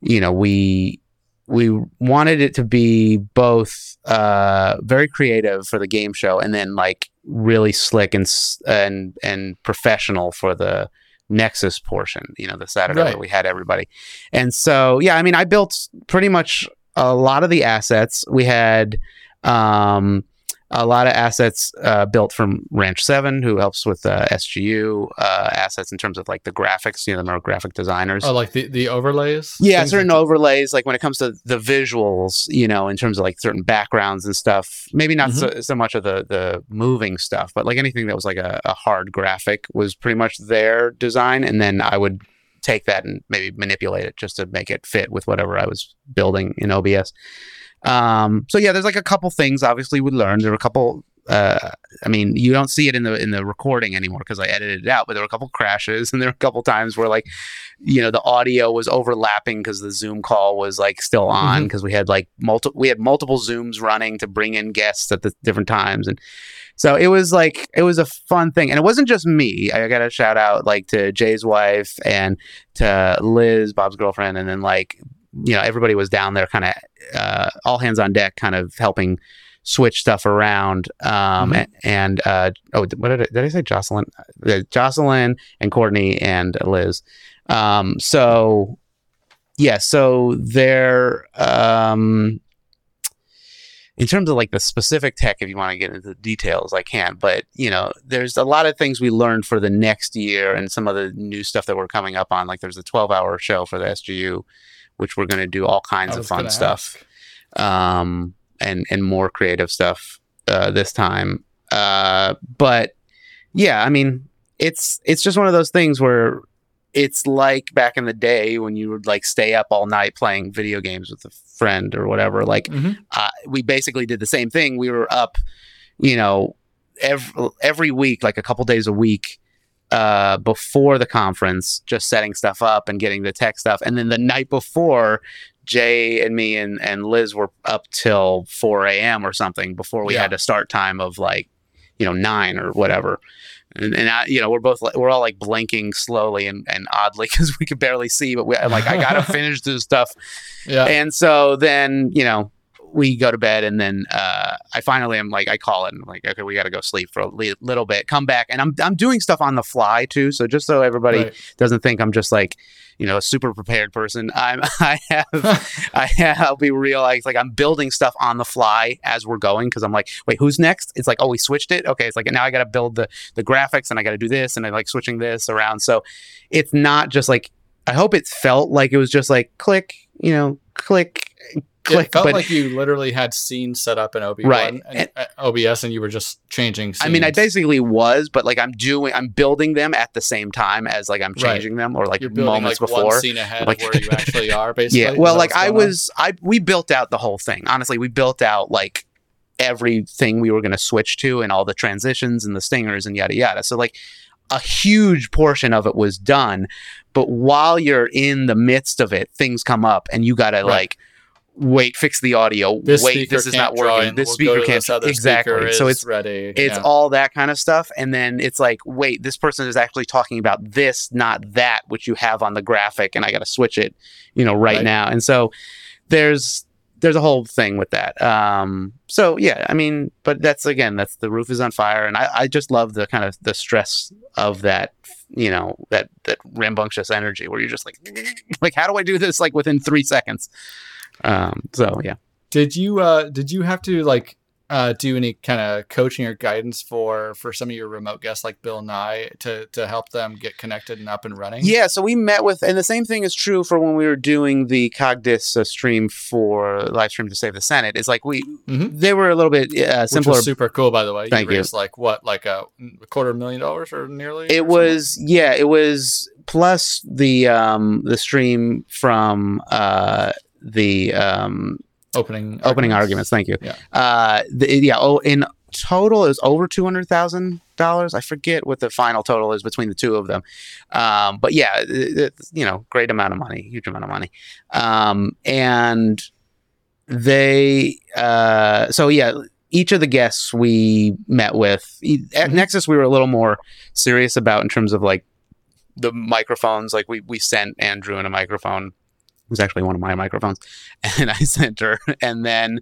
you know we we wanted it to be both uh, very creative for the game show and then like really slick and and and professional for the Nexus portion. You know, the Saturday right. we had everybody, and so yeah, I mean, I built pretty much a lot of the assets. We had um, a lot of assets uh, built from Ranch Seven, who helps with uh, SGU uh, assets in terms of like the graphics. You know, the graphic designers. Oh, like the, the overlays. Yeah, certain like overlays. Like when it comes to the visuals, you know, in terms of like certain backgrounds and stuff. Maybe not mm-hmm. so, so, much of the the moving stuff, but like anything that was like a, a hard graphic was pretty much their design, and then I would take that and maybe manipulate it just to make it fit with whatever I was building in OBS. Um, so yeah, there's like a couple things obviously we learned. There were a couple. Uh, I mean, you don't see it in the in the recording anymore because I edited it out. But there were a couple crashes, and there were a couple times where like, you know, the audio was overlapping because the Zoom call was like still on because mm-hmm. we had like multiple we had multiple Zooms running to bring in guests at the different times, and so it was like it was a fun thing, and it wasn't just me. I got to shout out like to Jay's wife and to Liz, Bob's girlfriend, and then like you know everybody was down there kind of uh, all hands on deck kind of helping switch stuff around um, mm-hmm. and uh, oh what did I, did I say Jocelyn uh, Jocelyn and Courtney and Liz um, so yeah so they're um, in terms of like the specific tech if you want to get into the details i can but you know there's a lot of things we learned for the next year and some of the new stuff that we're coming up on like there's a 12 hour show for the sgu which we're going to do all kinds of fun stuff um, and and more creative stuff uh, this time. Uh, but yeah, I mean, it's it's just one of those things where it's like back in the day when you would like stay up all night playing video games with a friend or whatever. Like mm-hmm. uh, we basically did the same thing. We were up, you know, every every week, like a couple days a week, uh, before the conference, just setting stuff up and getting the tech stuff. And then the night before, Jay and me and, and Liz were up till 4 a.m. or something before we yeah. had a start time of like you know nine or whatever and, and I, you know we're both we're all like blinking slowly and, and oddly [LAUGHS] because we could barely see but we I'm like i gotta [LAUGHS] finish this stuff yeah and so then you know we go to bed and then uh, I finally am like I call it and I'm like okay we got to go sleep for a li- little bit come back. And I'm I'm doing stuff on the fly too so just so everybody right. doesn't think I'm just like you know a super prepared person I'm [LAUGHS] I have [LAUGHS] I have, I'll be real like, like I'm building stuff on the fly as we're going because I'm like wait who's next? It's like oh we switched it? Okay it's like now I got to build the the graphics and I got to do this and I like switching this around. So it's not just like I hope it felt like it was just like click you know click click. It felt but, like you literally had scenes set up in OB1 right. and, and, uh, OBS, and you were just changing. Scenes. I mean, I basically was, but like I'm doing, I'm building them at the same time as like I'm changing right. them, or like You're building, moments like, before. One scene ahead like, of where you [LAUGHS] actually are. Basically, yeah. Well, like I was, on? I we built out the whole thing. Honestly, we built out like everything we were going to switch to, and all the transitions and the stingers and yada yada. So like a huge portion of it was done but while you're in the midst of it things come up and you gotta right. like wait, fix the audio. This wait, this is not working. This we'll speaker can't. This exactly. So it's ready. It's yeah. all that kind of stuff, and then it's like, wait, this person is actually talking about this, not that, which you have on the graphic, and I got to switch it, you know, right, right, now. And so there's there's a whole thing with that. Um, so yeah, I mean, but that's again, that's the roof is on fire, and I, I just love the kind of the stress of that, you know, that that rambunctious energy where you're just like, [LAUGHS] like, how do I do this like within three seconds? Um, so yeah. Did you uh did you have to like uh, do any kind of coaching or guidance for for some of your remote guests like Bill Nye to to help them get connected and up and running? Yeah, so we met with, and the same thing is true for when we were doing the Cogdis uh, stream for live stream to save the Senate. It's like we mm-hmm. they were a little bit uh, simpler. super cool, by the way. Thank you. Raised like what, like a, a quarter million dollars or nearly? It or was yeah, it was plus the um the stream from uh the um, opening opening arguments. arguments. Thank you. Yeah. Uh, the, yeah. Oh, in total, it was over two hundred thousand dollars. I forget what the final total is between the two of them. Um, but yeah, it, it, you know, great amount of money, huge amount of money. Um, and they, uh, so yeah, each of the guests we met with at mm-hmm. Nexus, we were a little more serious about in terms of like the microphones. Like we we sent Andrew in a microphone was actually one of my microphones, [LAUGHS] and I sent her, and then,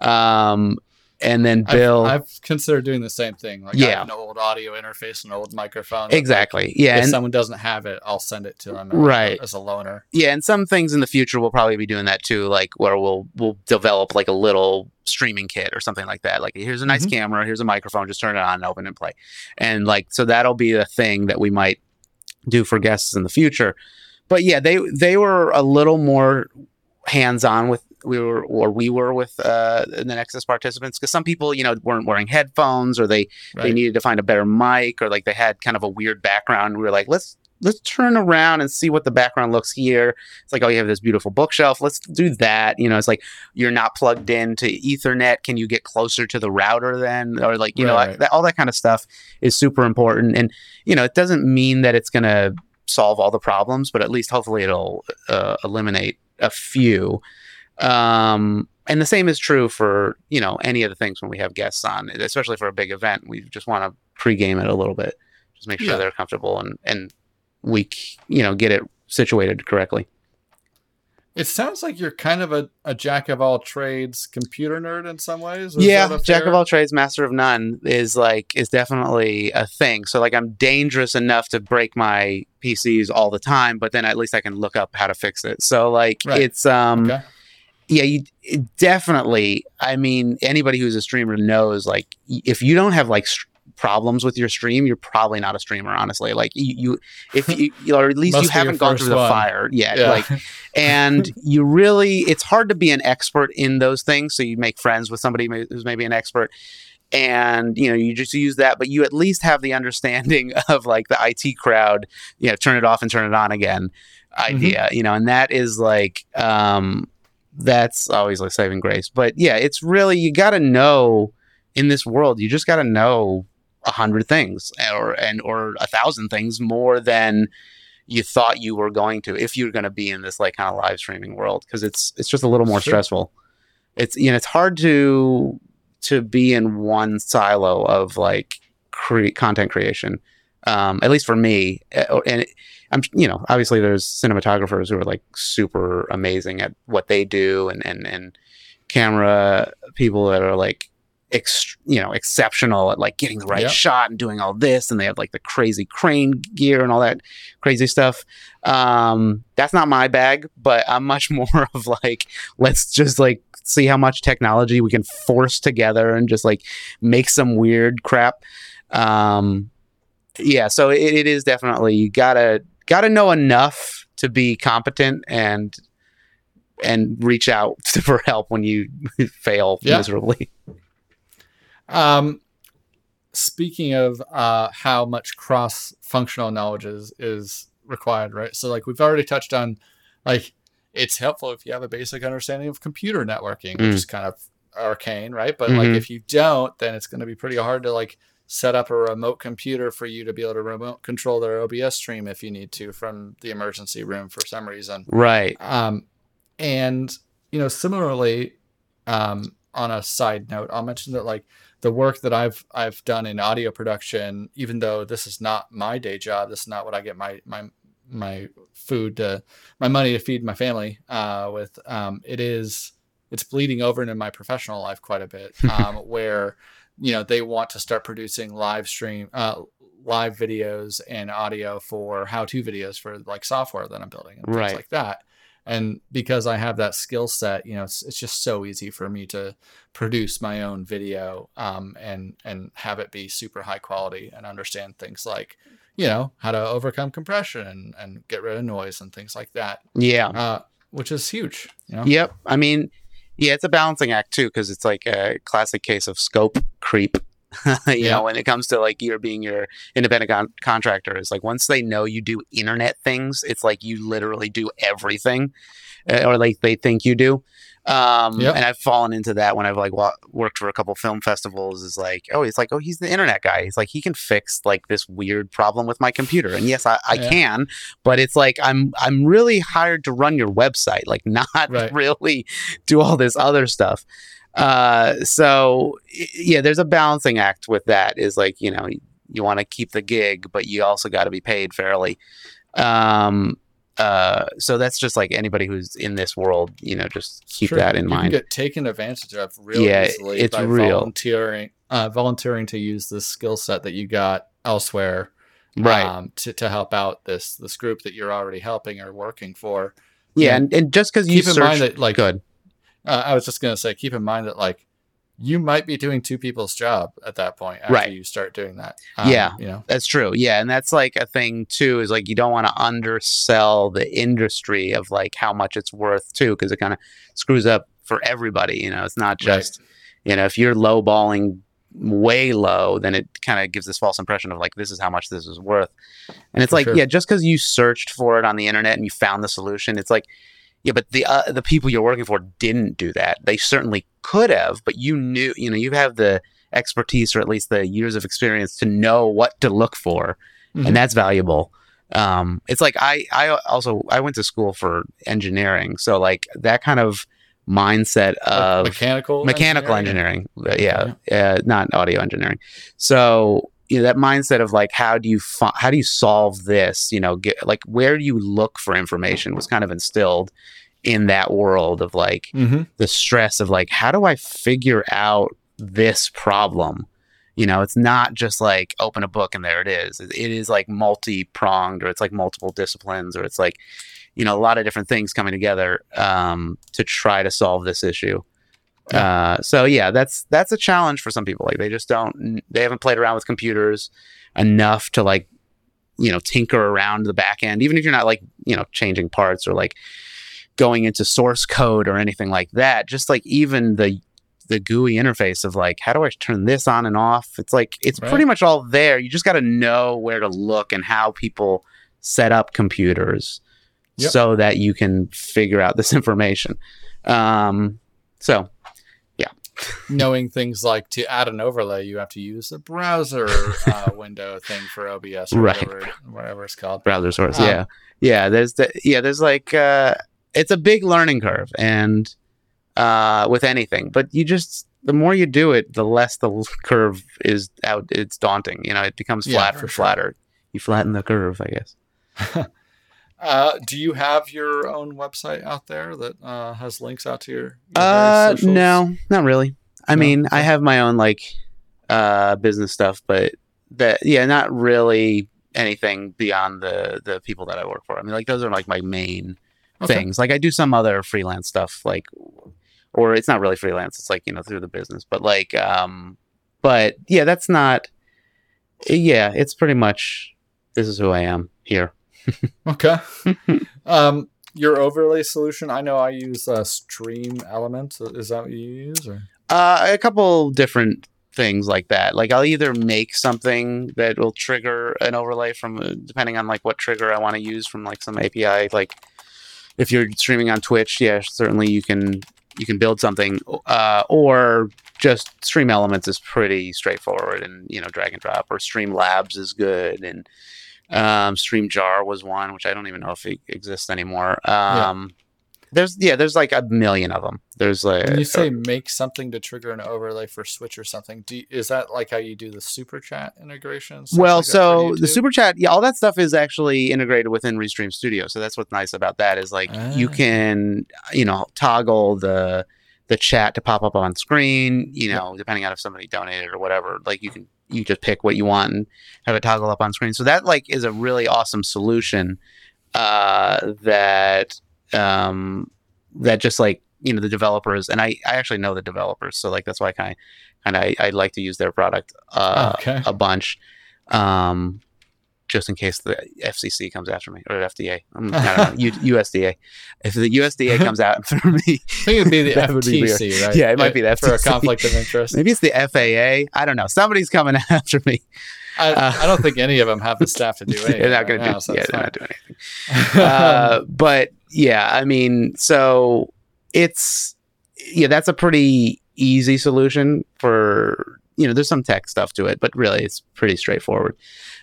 um, and then Bill. I've, I've considered doing the same thing. Like yeah, an old audio interface, an old microphone. Exactly. Like, yeah. If and, someone doesn't have it, I'll send it to them. Right. As a loaner. Yeah, and some things in the future we'll probably be doing that too, like where we'll we'll develop like a little streaming kit or something like that. Like here's a nice mm-hmm. camera, here's a microphone, just turn it on, and open and play, and like so that'll be the thing that we might do for guests in the future but yeah, they they were a little more hands on with we were or we were with uh, the Nexus participants because some people you know weren't wearing headphones or they right. they needed to find a better mic or like they had kind of a weird background. We were like, let's let's turn around and see what the background looks here. It's like, oh, you have this beautiful bookshelf. Let's do that. You know, it's like you're not plugged into Ethernet. Can you get closer to the router then? Or like, you right, know, all that kind of stuff is super important. And, you know, it doesn't mean that it's going to solve all the problems, but at least hopefully it'll uh, eliminate a few. Um, and the same is true for you know any of the things when we have guests on, especially for a big event. We just want to pregame it a little bit, just make sure yeah. they're comfortable and and we you know get it situated correctly. It sounds like you're kind of a, a jack of all trades computer nerd in some ways. Is yeah, jack of all trades, master of none is like is definitely a thing. So like I'm dangerous enough to break my PCs all the time, but then at least I can look up how to fix it. So like right. it's um okay. yeah, you definitely I mean anybody who's a streamer knows like if you don't have like problems with your stream, you're probably not a streamer, honestly. Like you, you if you, or at least you haven't gone through the one. fire yet. Yeah. Like, [LAUGHS] and you really, it's hard to be an expert in those things. So you make friends with somebody who's maybe an expert and you know you just use that but you at least have the understanding [LAUGHS] of like the IT crowd you know turn it off and turn it on again idea mm-hmm. you know and that is like um that's always like saving grace but yeah it's really you got to know in this world you just got to know a hundred things or and or a thousand things more than you thought you were going to if you're going to be in this like kind of live streaming world because it's it's just a little more sure. stressful. It's you know it's hard to to be in one silo of like cre- content creation. Um, at least for me, uh, and it, I'm, you know, obviously there's cinematographers who are like super amazing at what they do, and and and camera people that are like ex- you know exceptional at like getting the right yep. shot and doing all this and they have like the crazy crane gear and all that crazy stuff um that's not my bag but i'm much [LAUGHS] more of like let's just like see how much technology we can force together and just like make some weird crap um yeah so it, it is definitely you gotta gotta know enough to be competent and and reach out [LAUGHS] for help when you [LAUGHS] fail yeah. miserably um, speaking of uh, how much cross functional knowledge is, is required, right? So, like, we've already touched on, like, it's helpful if you have a basic understanding of computer networking, mm. which is kind of arcane, right? But, mm-hmm. like, if you don't, then it's going to be pretty hard to, like, set up a remote computer for you to be able to remote control their OBS stream if you need to from the emergency room for some reason. Right. Um, and, you know, similarly, um, on a side note, I'll mention that, like, the work that I've I've done in audio production, even though this is not my day job, this is not what I get my my my food to my money to feed my family uh, with. Um, it is it's bleeding over into my professional life quite a bit, [LAUGHS] um, where you know they want to start producing live stream uh, live videos and audio for how to videos for like software that I'm building and things like that and because i have that skill set you know it's, it's just so easy for me to produce my own video um, and and have it be super high quality and understand things like you know how to overcome compression and, and get rid of noise and things like that yeah. uh, which is huge you know? yep. I mean yeah it's a balancing act too because it's like a classic case of scope creep [LAUGHS] you yeah. know, when it comes to like you're being your independent con- contractor, is like once they know you do internet things, it's like you literally do everything, uh, or like they think you do. Um, yep. and I've fallen into that when I've like wa- worked for a couple film festivals. Is like, oh, it's like, oh, he's the internet guy. He's like, he can fix like this weird problem with my computer. And yes, I, I yeah. can, but it's like I'm I'm really hired to run your website, like [LAUGHS] not right. really do all this other stuff. Uh, so yeah, there's a balancing act with that. Is like you know you want to keep the gig, but you also got to be paid fairly. Um, uh, so that's just like anybody who's in this world, you know, just keep sure. that in you mind. get taken advantage of really yeah, easily it's by real. volunteering, uh, volunteering to use the skill set that you got elsewhere, right? Um, to, to help out this this group that you're already helping or working for. Yeah, and, and just because you keep search, in mind that like good uh, I was just gonna say, keep in mind that like you might be doing two people's job at that point after right. you start doing that. Um, yeah, you know that's true. Yeah, and that's like a thing too. Is like you don't want to undersell the industry of like how much it's worth too, because it kind of screws up for everybody. You know, it's not just right. you know if you're lowballing way low, then it kind of gives this false impression of like this is how much this is worth. And it's for like sure. yeah, just because you searched for it on the internet and you found the solution, it's like yeah, but the uh, the people you're working for didn't do that. They certainly could have, but you knew, you know, you have the expertise or at least the years of experience to know what to look for, mm-hmm. and that's valuable. Um, it's like I I also I went to school for engineering, so like that kind of mindset of mechanical mechanical engineering, engineering. Yeah, yeah. Uh, not audio engineering. So you know that mindset of like how do you fi- how do you solve this you know get like where do you look for information was kind of instilled in that world of like mm-hmm. the stress of like how do i figure out this problem? You know it's not just like open a book and there it is. It is like multi-pronged or it's like multiple disciplines or it's like you know a lot of different things coming together um, to try to solve this issue uh, so yeah, that's that's a challenge for some people. Like they just don't they haven't played around with computers enough to like you know tinker around the back end, even if you're not like you know changing parts or like going into source code or anything like that. Just like even the the GUI interface of like how do I turn this on and off? It's like it's right. pretty much all there. You just got to know where to look and how people set up computers yep. so that you can figure out this [LAUGHS] information. Um, so knowing things like to add an overlay, you have to use a browser uh, [LAUGHS] window thing for OBS or right. whatever, whatever it's called. Browser source, um, yeah, yeah. There's the yeah. There's like uh, it's a big learning curve, and uh, with anything, but you just the more you do it, the less the curve is out. It's daunting. You know, it becomes yeah, flatter and sure. flatter. You flatten the curve, I guess. [LAUGHS] uh, do you have your own website out there that uh, has links out to your? your uh, no, not really. I no? mean. I have my own like uh, business stuff, but that yeah, not really anything beyond the the people that I work for. I mean, like those are like my main okay. things. Like I do some other freelance stuff, like or it's not really freelance. It's like you know through the business, but like um, but yeah, that's not. Yeah, it's pretty much this is who I am here. [LAUGHS] okay. um, your overlay solution. I know I use uh, Stream Elements. Is that what you use? Or? Uh, a couple different things like that. Like I'll either make something that will trigger an overlay from uh, depending on like what trigger I want to use from like some API. Like if you're streaming on Twitch, yeah, certainly you can you can build something, uh, or just Stream Elements is pretty straightforward and you know drag and drop. Or Stream Labs is good and um, Stream Jar was one, which I don't even know if it exists anymore. Um, yeah there's yeah, there's like a million of them. There's like when you say uh, make something to trigger an overlay for Twitch or something. Do you, is that like how you do the super chat integrations? Well, like so the super chat, yeah, all that stuff is actually integrated within Restream Studio. So that's what's nice about that is like ah. you can you know toggle the the chat to pop up on screen. You know, yeah. depending on if somebody donated or whatever. Like you can you just pick what you want and have it toggle up on screen. So that like is a really awesome solution uh, that um, that just like you know the developers and I, I actually know the developers so like that's why I kind of kind of I, I, like to use their product uh, okay. a bunch um, just in case the FCC comes after me or FDA um, I don't [LAUGHS] know, U, USDA if the USDA [LAUGHS] comes out for me I think it'd be the [LAUGHS] FTC right yeah it might be the FTC for a conflict of interest maybe it's the FAA I don't know somebody's coming after me I, uh, I, don't think any of them have the staff to do anything. They're not going to do. So yeah, they're not doing anything. uh, but yeah, I mean, so it's yeah, that's a pretty easy solution for you know. There's some tech stuff to it, but really, it's pretty straightforward.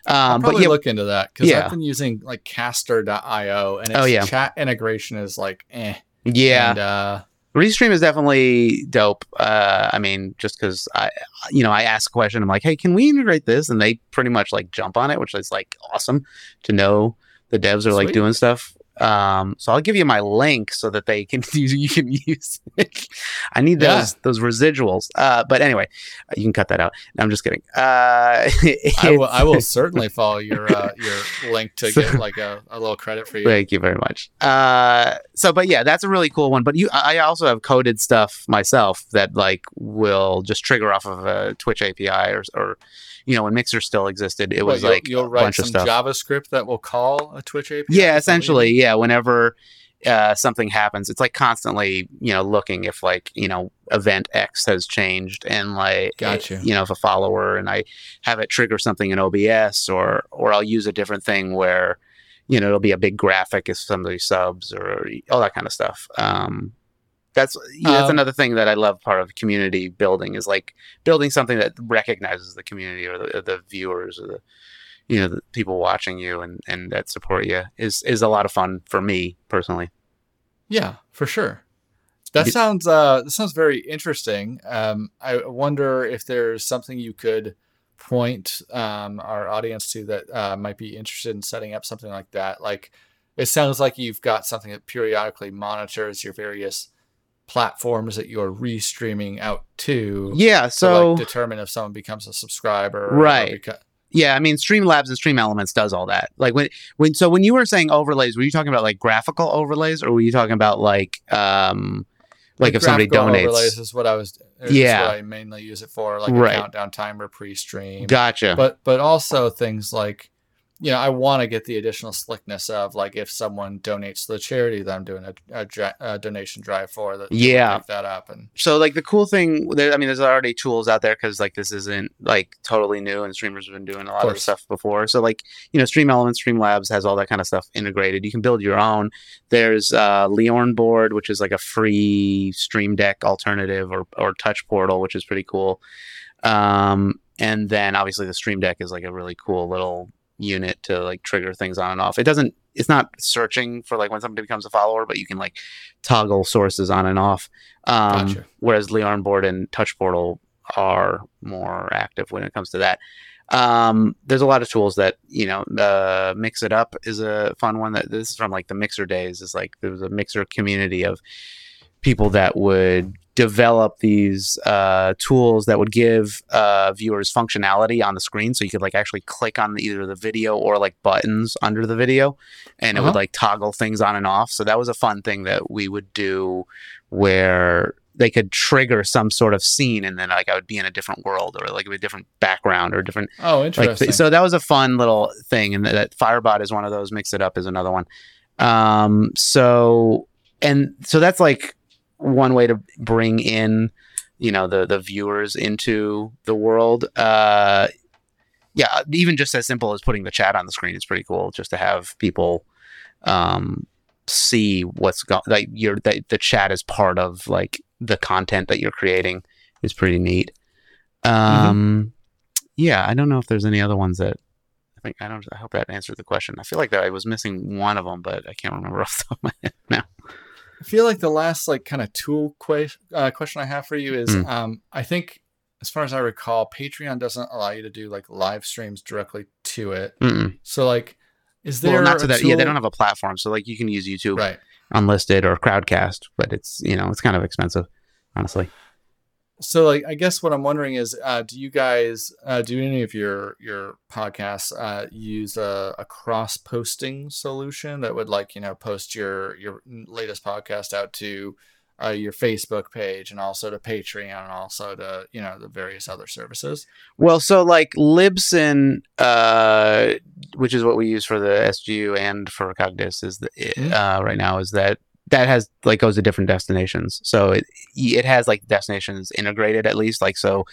Um, but yeah, look into that because yeah. I've been using like Castr.io and its oh, yeah. chat integration is like eh. Yeah. And, uh, Restream is definitely dope. Uh, I mean, just because I, you know, I ask a question, I'm like, hey, can we integrate this? And they pretty much like jump on it, which is like awesome to know the devs are Sweet. like doing stuff. Um, so I'll give you my link so that they can [LAUGHS] you can use it. I need yeah. those those residuals. Uh, but anyway, uh, you can cut that out. No, I'm just kidding. Uh, [LAUGHS] I will I will certainly follow your uh, your link to [LAUGHS] so, get like a, a little credit for you. Thank you very much. Uh, so but yeah, that's a really cool one. But you I also have coded stuff myself that like will just trigger off of a Twitch API or or you know when Mixer still existed, it was like you'll, you'll write some JavaScript that will call a Twitch API. Yeah, essentially, yeah. Whenever uh, something happens, it's like constantly, you know, looking if like you know event X has changed and like gotcha. you know if a follower and I have it trigger something in OBS or or I'll use a different thing where you know it'll be a big graphic if somebody subs or all that kind of stuff. Um, that's yeah, that's um, another thing that I love. Part of community building is like building something that recognizes the community or the, the viewers or the you know the people watching you and and that support you is is a lot of fun for me personally. Yeah, for sure. That sounds uh that sounds very interesting. Um, I wonder if there's something you could point um, our audience to that uh, might be interested in setting up something like that. Like it sounds like you've got something that periodically monitors your various platforms that you're restreaming out to. Yeah, so to, like, determine if someone becomes a subscriber, right? Beca- yeah, I mean, Streamlabs and Stream Elements does all that. Like when when so when you were saying overlays, were you talking about like graphical overlays, or were you talking about like um like, like if somebody donates? Overlays is what I was. Yeah, I mainly use it for, like right. a countdown timer pre-stream. Gotcha. But but also things like you know, I want to get the additional slickness of like if someone donates to the charity that I'm doing a, a, a donation drive for that. Yeah, pick that up and so like the cool thing. There, I mean, there's already tools out there because like this isn't like totally new and streamers have been doing a lot of, of stuff before. So like you know, Stream Elements, Stream Labs has all that kind of stuff integrated. You can build your own. There's uh, LioranBoard, which is like a free Stream Deck alternative, or or Touch Portal, which is pretty cool. Um, and then obviously the Stream Deck is like a really cool little unit to like trigger things on and off. It doesn't. It's not searching for like when somebody becomes a follower, but you can like toggle sources on and off. Um, gotcha. Whereas LioranBoard and Touch Portal are more active when it comes to that. Um, there's a lot of tools that you know. Uh, Mix It Up is a fun one. That this is from like the Mixer days. Is like there was a Mixer community of people that would develop these uh, tools that would give uh, viewers functionality on the screen so you could like actually click on either the video or like buttons under the video and uh-huh. it would uh-huh. like toggle things on and off so that was a fun thing that we would do where they could trigger some sort of scene and then like I would be in a different world or like a different background or different oh interesting like, so that was a fun little thing and that, that Firebot is one of those mix it up is another one um so and so that's like one way to bring in you know the the viewers into the world uh yeah even just as simple as putting the chat on the screen is pretty cool just to have people um see what's going like your the, the chat is part of like the content that you're creating is pretty neat um mm-hmm. yeah i don't know if there's any other ones that I think I don't. I hope that answered the question. I feel like that I was missing one of them, but I can't remember [LAUGHS] off the top of my head now. I feel like the last like kind of tool que- uh, question I have for you is mm. um, I think as far as I recall, Patreon doesn't allow you to do like live streams directly to it. Mm-mm. So like, is there well, not to that? Tool? Yeah, they don't have a platform, so like you can use YouTube, right? Unlisted or Crowdcast, but it's you know it's kind of expensive, honestly so like i guess what i'm wondering is uh, do you guys uh, do any of your your podcasts uh, use a, a, cross posting solution that would like you know post your your latest podcast out to uh, your facebook page and also to patreon and also to you know the various other services well so like libsyn uh, which is what we use for the sgu and for cogdis is the, mm-hmm. Uh, right now is that that has like goes to different destinations. So it it has like destinations integrated at least. Like so,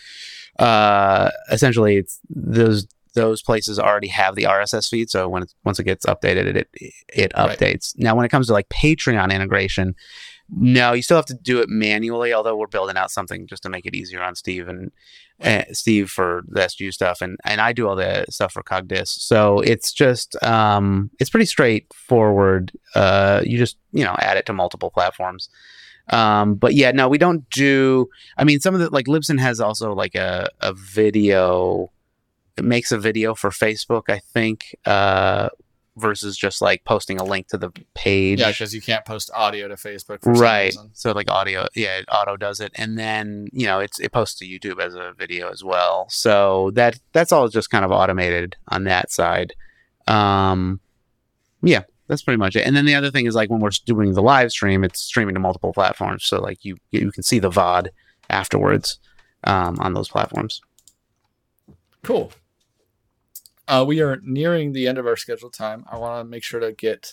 uh, essentially, it's those those places already have the RSS feed. So when it, once it gets updated, it it, it updates. Right. Now, when it comes to like Patreon integration, no, you still have to do it manually. Although we're building out something just to make it easier on Steve and uh, Steve for the SGU stuff, and and I do all the stuff for Cogdis. So it's just um, it's pretty straightforward. Uh, you just you know add it to multiple platforms. Um, but yeah, no, we don't do. I mean, some of the like Libsyn has also like a a video. It makes a video for Facebook, I think, uh, versus just like posting a link to the page. Yeah, because you can't post audio to Facebook. right. So like audio, yeah, auto does it, and then you know it's it posts to YouTube as a video as well. So that that's all just kind of automated on that side. Um, yeah, that's pretty much it. And then the other thing is like when we're doing the live stream, it's streaming to multiple platforms, so like you you can see the VOD afterwards um, on those platforms. Cool. Uh, we are nearing the end of our scheduled time. I want to make sure to get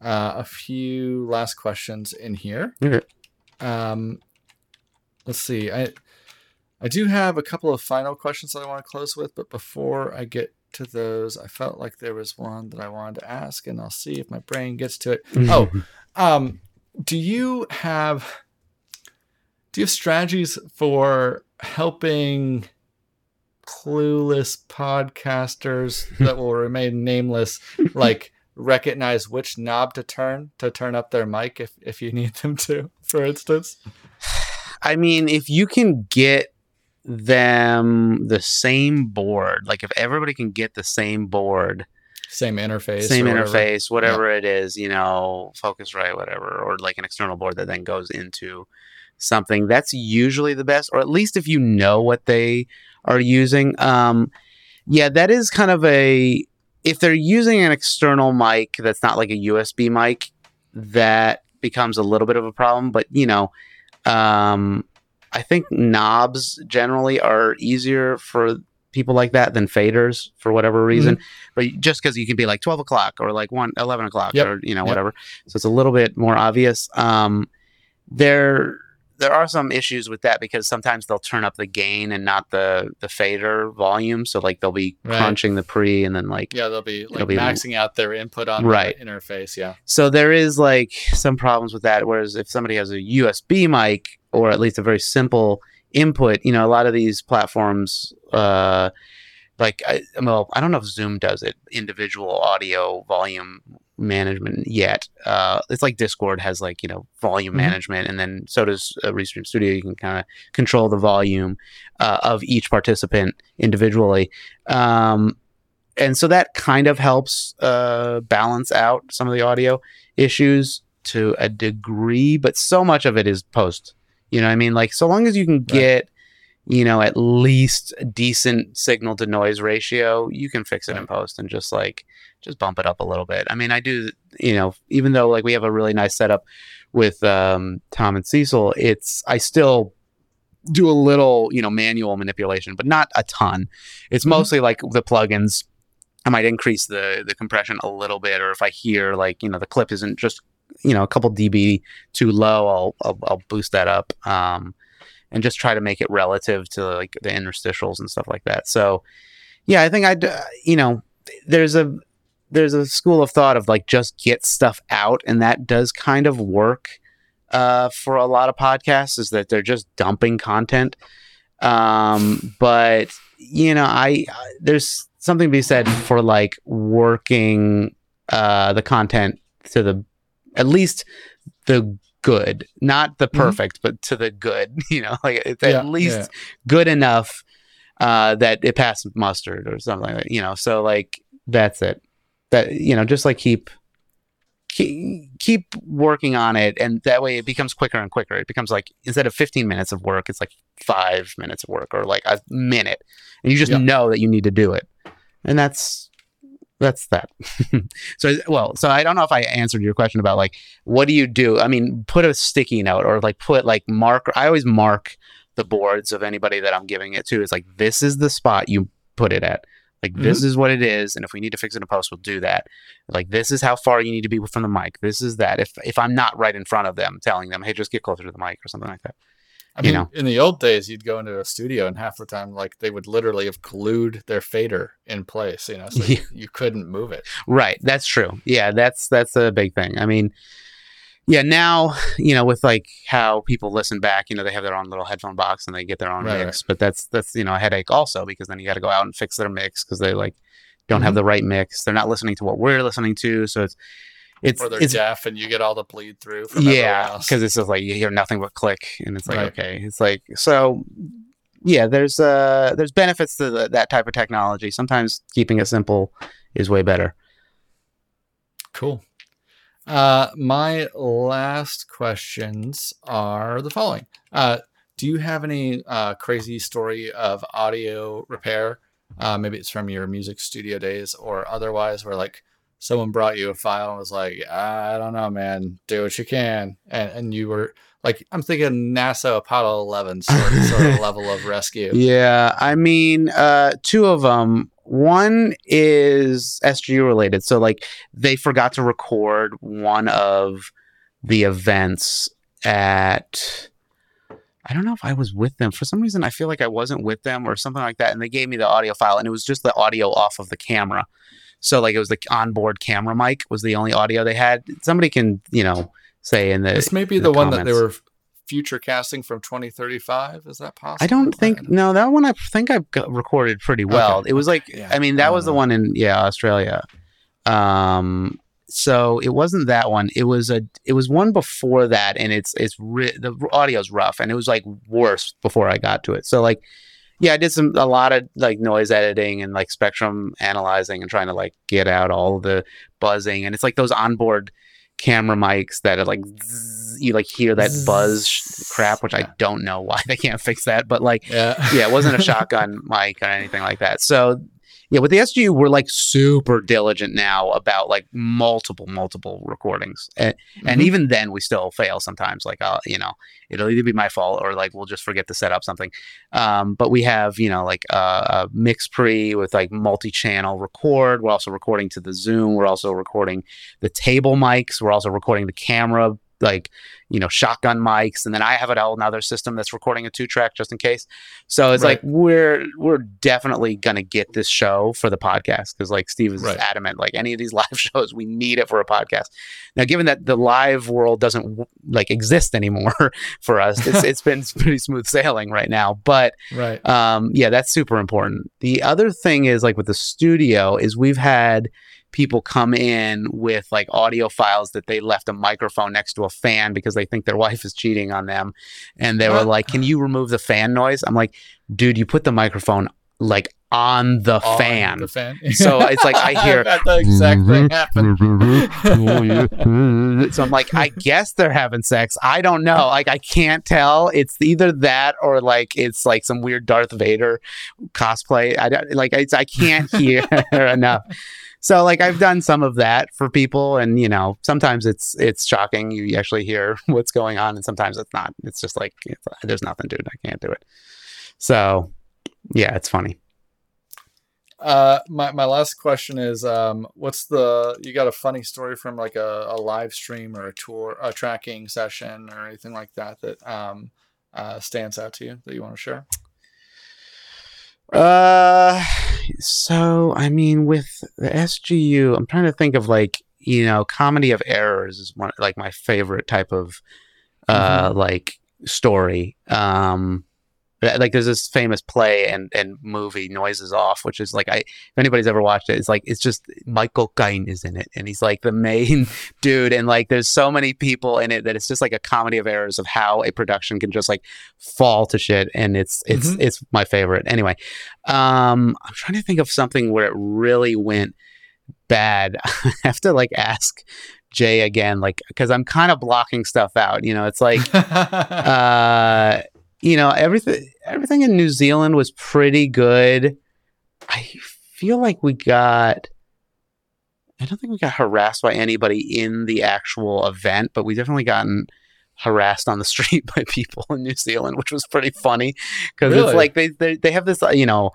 uh, a few last questions in here. Okay. Um, let's see. I I do have a couple of final questions that I want to close with, but before I get to those, I felt like there was one that I wanted to ask, and I'll see if my brain gets to it. [LAUGHS] oh, um, do you have do you have strategies for helping clueless podcasters [LAUGHS] that will remain nameless like recognize which knob to turn to turn up their mic if, if you need them to for instance i mean if you can get them the same board like if everybody can get the same board same interface same whatever. interface whatever yeah. it is you know focusrite whatever or like an external board that then goes into something that's usually the best or at least if you know what they are using. Um, yeah, that is kind of a if they're using an external mic that's not like a USB mic, that becomes a little bit of a problem. But you know, um, I think knobs generally are easier for people like that than faders for whatever reason. Mm-hmm. But just because you can be like 12 o'clock or like 1, 11 o'clock yep. or, you know, yep. whatever. So it's a little bit more obvious. Um, they're there are some issues with that because sometimes they'll turn up the gain and not the the fader volume. So like they'll be right. crunching the pre and then like yeah they'll be like be, maxing out their input on right. the interface. Yeah. So there is like some problems with that. Whereas if somebody has a USB mic or at least a very simple input, you know, a lot of these platforms uh, like I, well, I don't know if Zoom does it individual audio volume management yet. Uh, it's like Discord has like you know volume mm-hmm. management, and then so does uh, Restream Studio. You can kind of control the volume uh, of each participant individually, um, and so that kind of helps uh, balance out some of the audio issues to a degree. But so much of it is post. You know, what I mean, like so long as you can get you know, at least a decent signal to noise ratio, you can fix it right. in post and just like just bump it up a little bit. I mean, I do, you know, even though like we have a really nice setup with um, Tom and Cecil, it's I still do a little, you know, manual manipulation, but not a ton. It's mm-hmm. mostly like the plugins. I might increase the the compression a little bit, or if I hear like you know the clip isn't just you know a couple dB too low, I'll I'll, I'll boost that up. Um, and just try to make it relative to like the interstitials and stuff like that. So, yeah, I think I'd, uh, you know, there's a there's a school of thought of like just get stuff out, and that does kind of work uh, for a lot of podcasts. Is that they're just dumping content, um, but you know, I, I there's something to be said for like working uh, the content to the at least the good, not the mm-hmm. perfect, mm-hmm. but to the good. [LAUGHS] You know, like it's yeah, at least yeah. good enough uh, that it passed mustard or something like that. You know, so like that's it. That you know, just like keep keep working on it, and that way it becomes quicker and quicker. It becomes like instead of 15 minutes of work, it's like five minutes of work or like a minute, and you just yeah. know that you need to do it, and that's that's that. [LAUGHS] so well, so I don't know if I answered your question about like what do you do? I mean, put a sticky note or like put like mark. I always mark the boards of anybody that I'm giving it to. Is like this is the spot you put it at. Like mm-hmm. this is what it is, and if we need to fix it in post, we'll do that. Like this is how far you need to be from the mic. This is that. If if I'm not right in front of them, telling them, hey, just get closer to the mic or something like that. I mean, know? in the old days, you'd go into a studio and half the time, like they would literally have glued their fader in place, you know, so [LAUGHS] yeah. you, you couldn't move it. Right. That's true. Yeah. That's, that's a big thing. I mean, yeah, now, you know, with like how people listen back, you know, they have their own little headphone box and they get their own right, mix, right. but that's, that's, you know, a headache also because then you got to go out and fix their mix because they like don't mm-hmm. have the right mix. They're not listening to what we're listening to. So it's, it's or they're it's, deaf and you get all the bleed through. yeah, because it's just like you hear nothing but click, and it's like right. okay, it's like so. Yeah, there's uh there's benefits to the, that type of technology. Sometimes keeping it simple is way better. Cool. Uh, my last questions are the following. Uh, do you have any uh, crazy story of audio repair? Uh, maybe it's from your music studio days or otherwise, where like someone brought you a file and was like, I don't know, man, do what you can. And, and you were like, I'm thinking NASA Apollo 11 sort, sort of [LAUGHS] level of rescue. Yeah. I mean, uh, two of them. One is SGU related. So, like, they forgot to record one of the events at. I don't know if I was with them. For some reason, I feel like I wasn't with them or something like that. And they gave me the audio file, and it was just the audio off of the camera. So like it was the onboard camera mic was the only audio they had. Somebody can you know say in the this may be the, the one comments. that they were future casting from 2035 is that possible i don't think no that one i think I've recorded pretty well okay. it was like yeah. i mean that was know. the one in yeah australia um so it wasn't that one it was a it was one before that and it's it's ri- the audio's rough and it was like worse before i got to it so like yeah, I did some a lot of like noise editing and like spectrum analyzing and trying to like get out all the buzzing. And it's like those onboard camera mics that are like zzz, you like hear that buzz crap, which I don't know why [LAUGHS] they can't fix that, but like yeah, yeah it wasn't a [LAUGHS] shotgun mic or anything like that. So yeah, with the SGU, we're like super diligent now about like multiple, multiple recordings, and, mm-hmm. and even then we still fail sometimes. Like, uh, you know, it'll either be my fault or like we'll just forget to set up something. Um, but we have you know like uh, a mix pre with like multi-channel record. We're also recording to the Zoom. We're also recording the table mics. We're also recording the camera like you know shotgun mics and then i have a whole another system that's recording a two track just in case so it's right. like we're we're definitely gonna get this show for the podcast because like steve is right. adamant like any of these [LAUGHS] live shows we need it for a podcast now given that the live world doesn't like exist anymore [LAUGHS] for us it's, [LAUGHS] it's been pretty smooth sailing right now but right um yeah that's super important the other thing is like with the studio is we've had people come in with like audio files that they left a microphone next to a fan because they think their [LAUGHS] wife is cheating on them. And they were oh, like, Can you remove the fan noise? I'm like, Dude, you put the microphone like on the on fan. The fan. [LAUGHS] so it's like I [LAUGHS] hear that the exact thing happen. so I'm like, I guess they're having sex. I don't know. Like I can't tell. It's either that or like it's like some weird Darth Vader cosplay. I don't like. It's, I can't hear enough. So like I've done some of that for people and you know, sometimes it's it's shocking you actually hear [LAUGHS] what's going on and sometimes it's not. It's just like it's, there's nothing dude, I can't do it. So, yeah, it's funny. Uh, my, my last question is, um, what's the, you got a funny story from like a, a live stream or a tour, a tracking session or anything like that, that, um, uh, stands out to you that you want to share? Uh, so I mean, with the SGU, I'm trying to think of like you know, comedy of errors is one like my favorite type of uh mm-hmm. like story. Um, like there's this famous play and and movie noises off which is like i if anybody's ever watched it it's like it's just michael caine is in it and he's like the main [LAUGHS] dude and like there's so many people in it that it's just like a comedy of errors of how a production can just like fall to shit and it's it's mm-hmm. it's my favorite. Anyway um i'm trying to think of something where it really went bad. [LAUGHS] I have to like ask jay again like because i'm kind of blocking stuff out you know? It's like [LAUGHS] uh you know everything everything in New Zealand was pretty good. I feel like we got I don't think we got harassed by anybody in the actual event, but we definitely gotten harassed on the [LAUGHS] street by people in New Zealand, which was pretty funny because really? it's like they, they they have this you know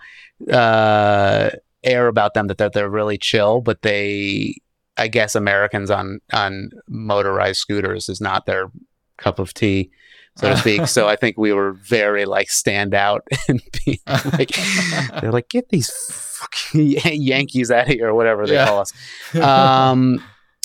uh, air about them that they're, they're really chill, but they I guess Americans on on motorized scooters is not their cup of tea so to speak. so I [LAUGHS] think we were very like stand out [LAUGHS] and be like [LAUGHS] they're like get these fucking Yankees out of here or whatever they yeah. call us. Um,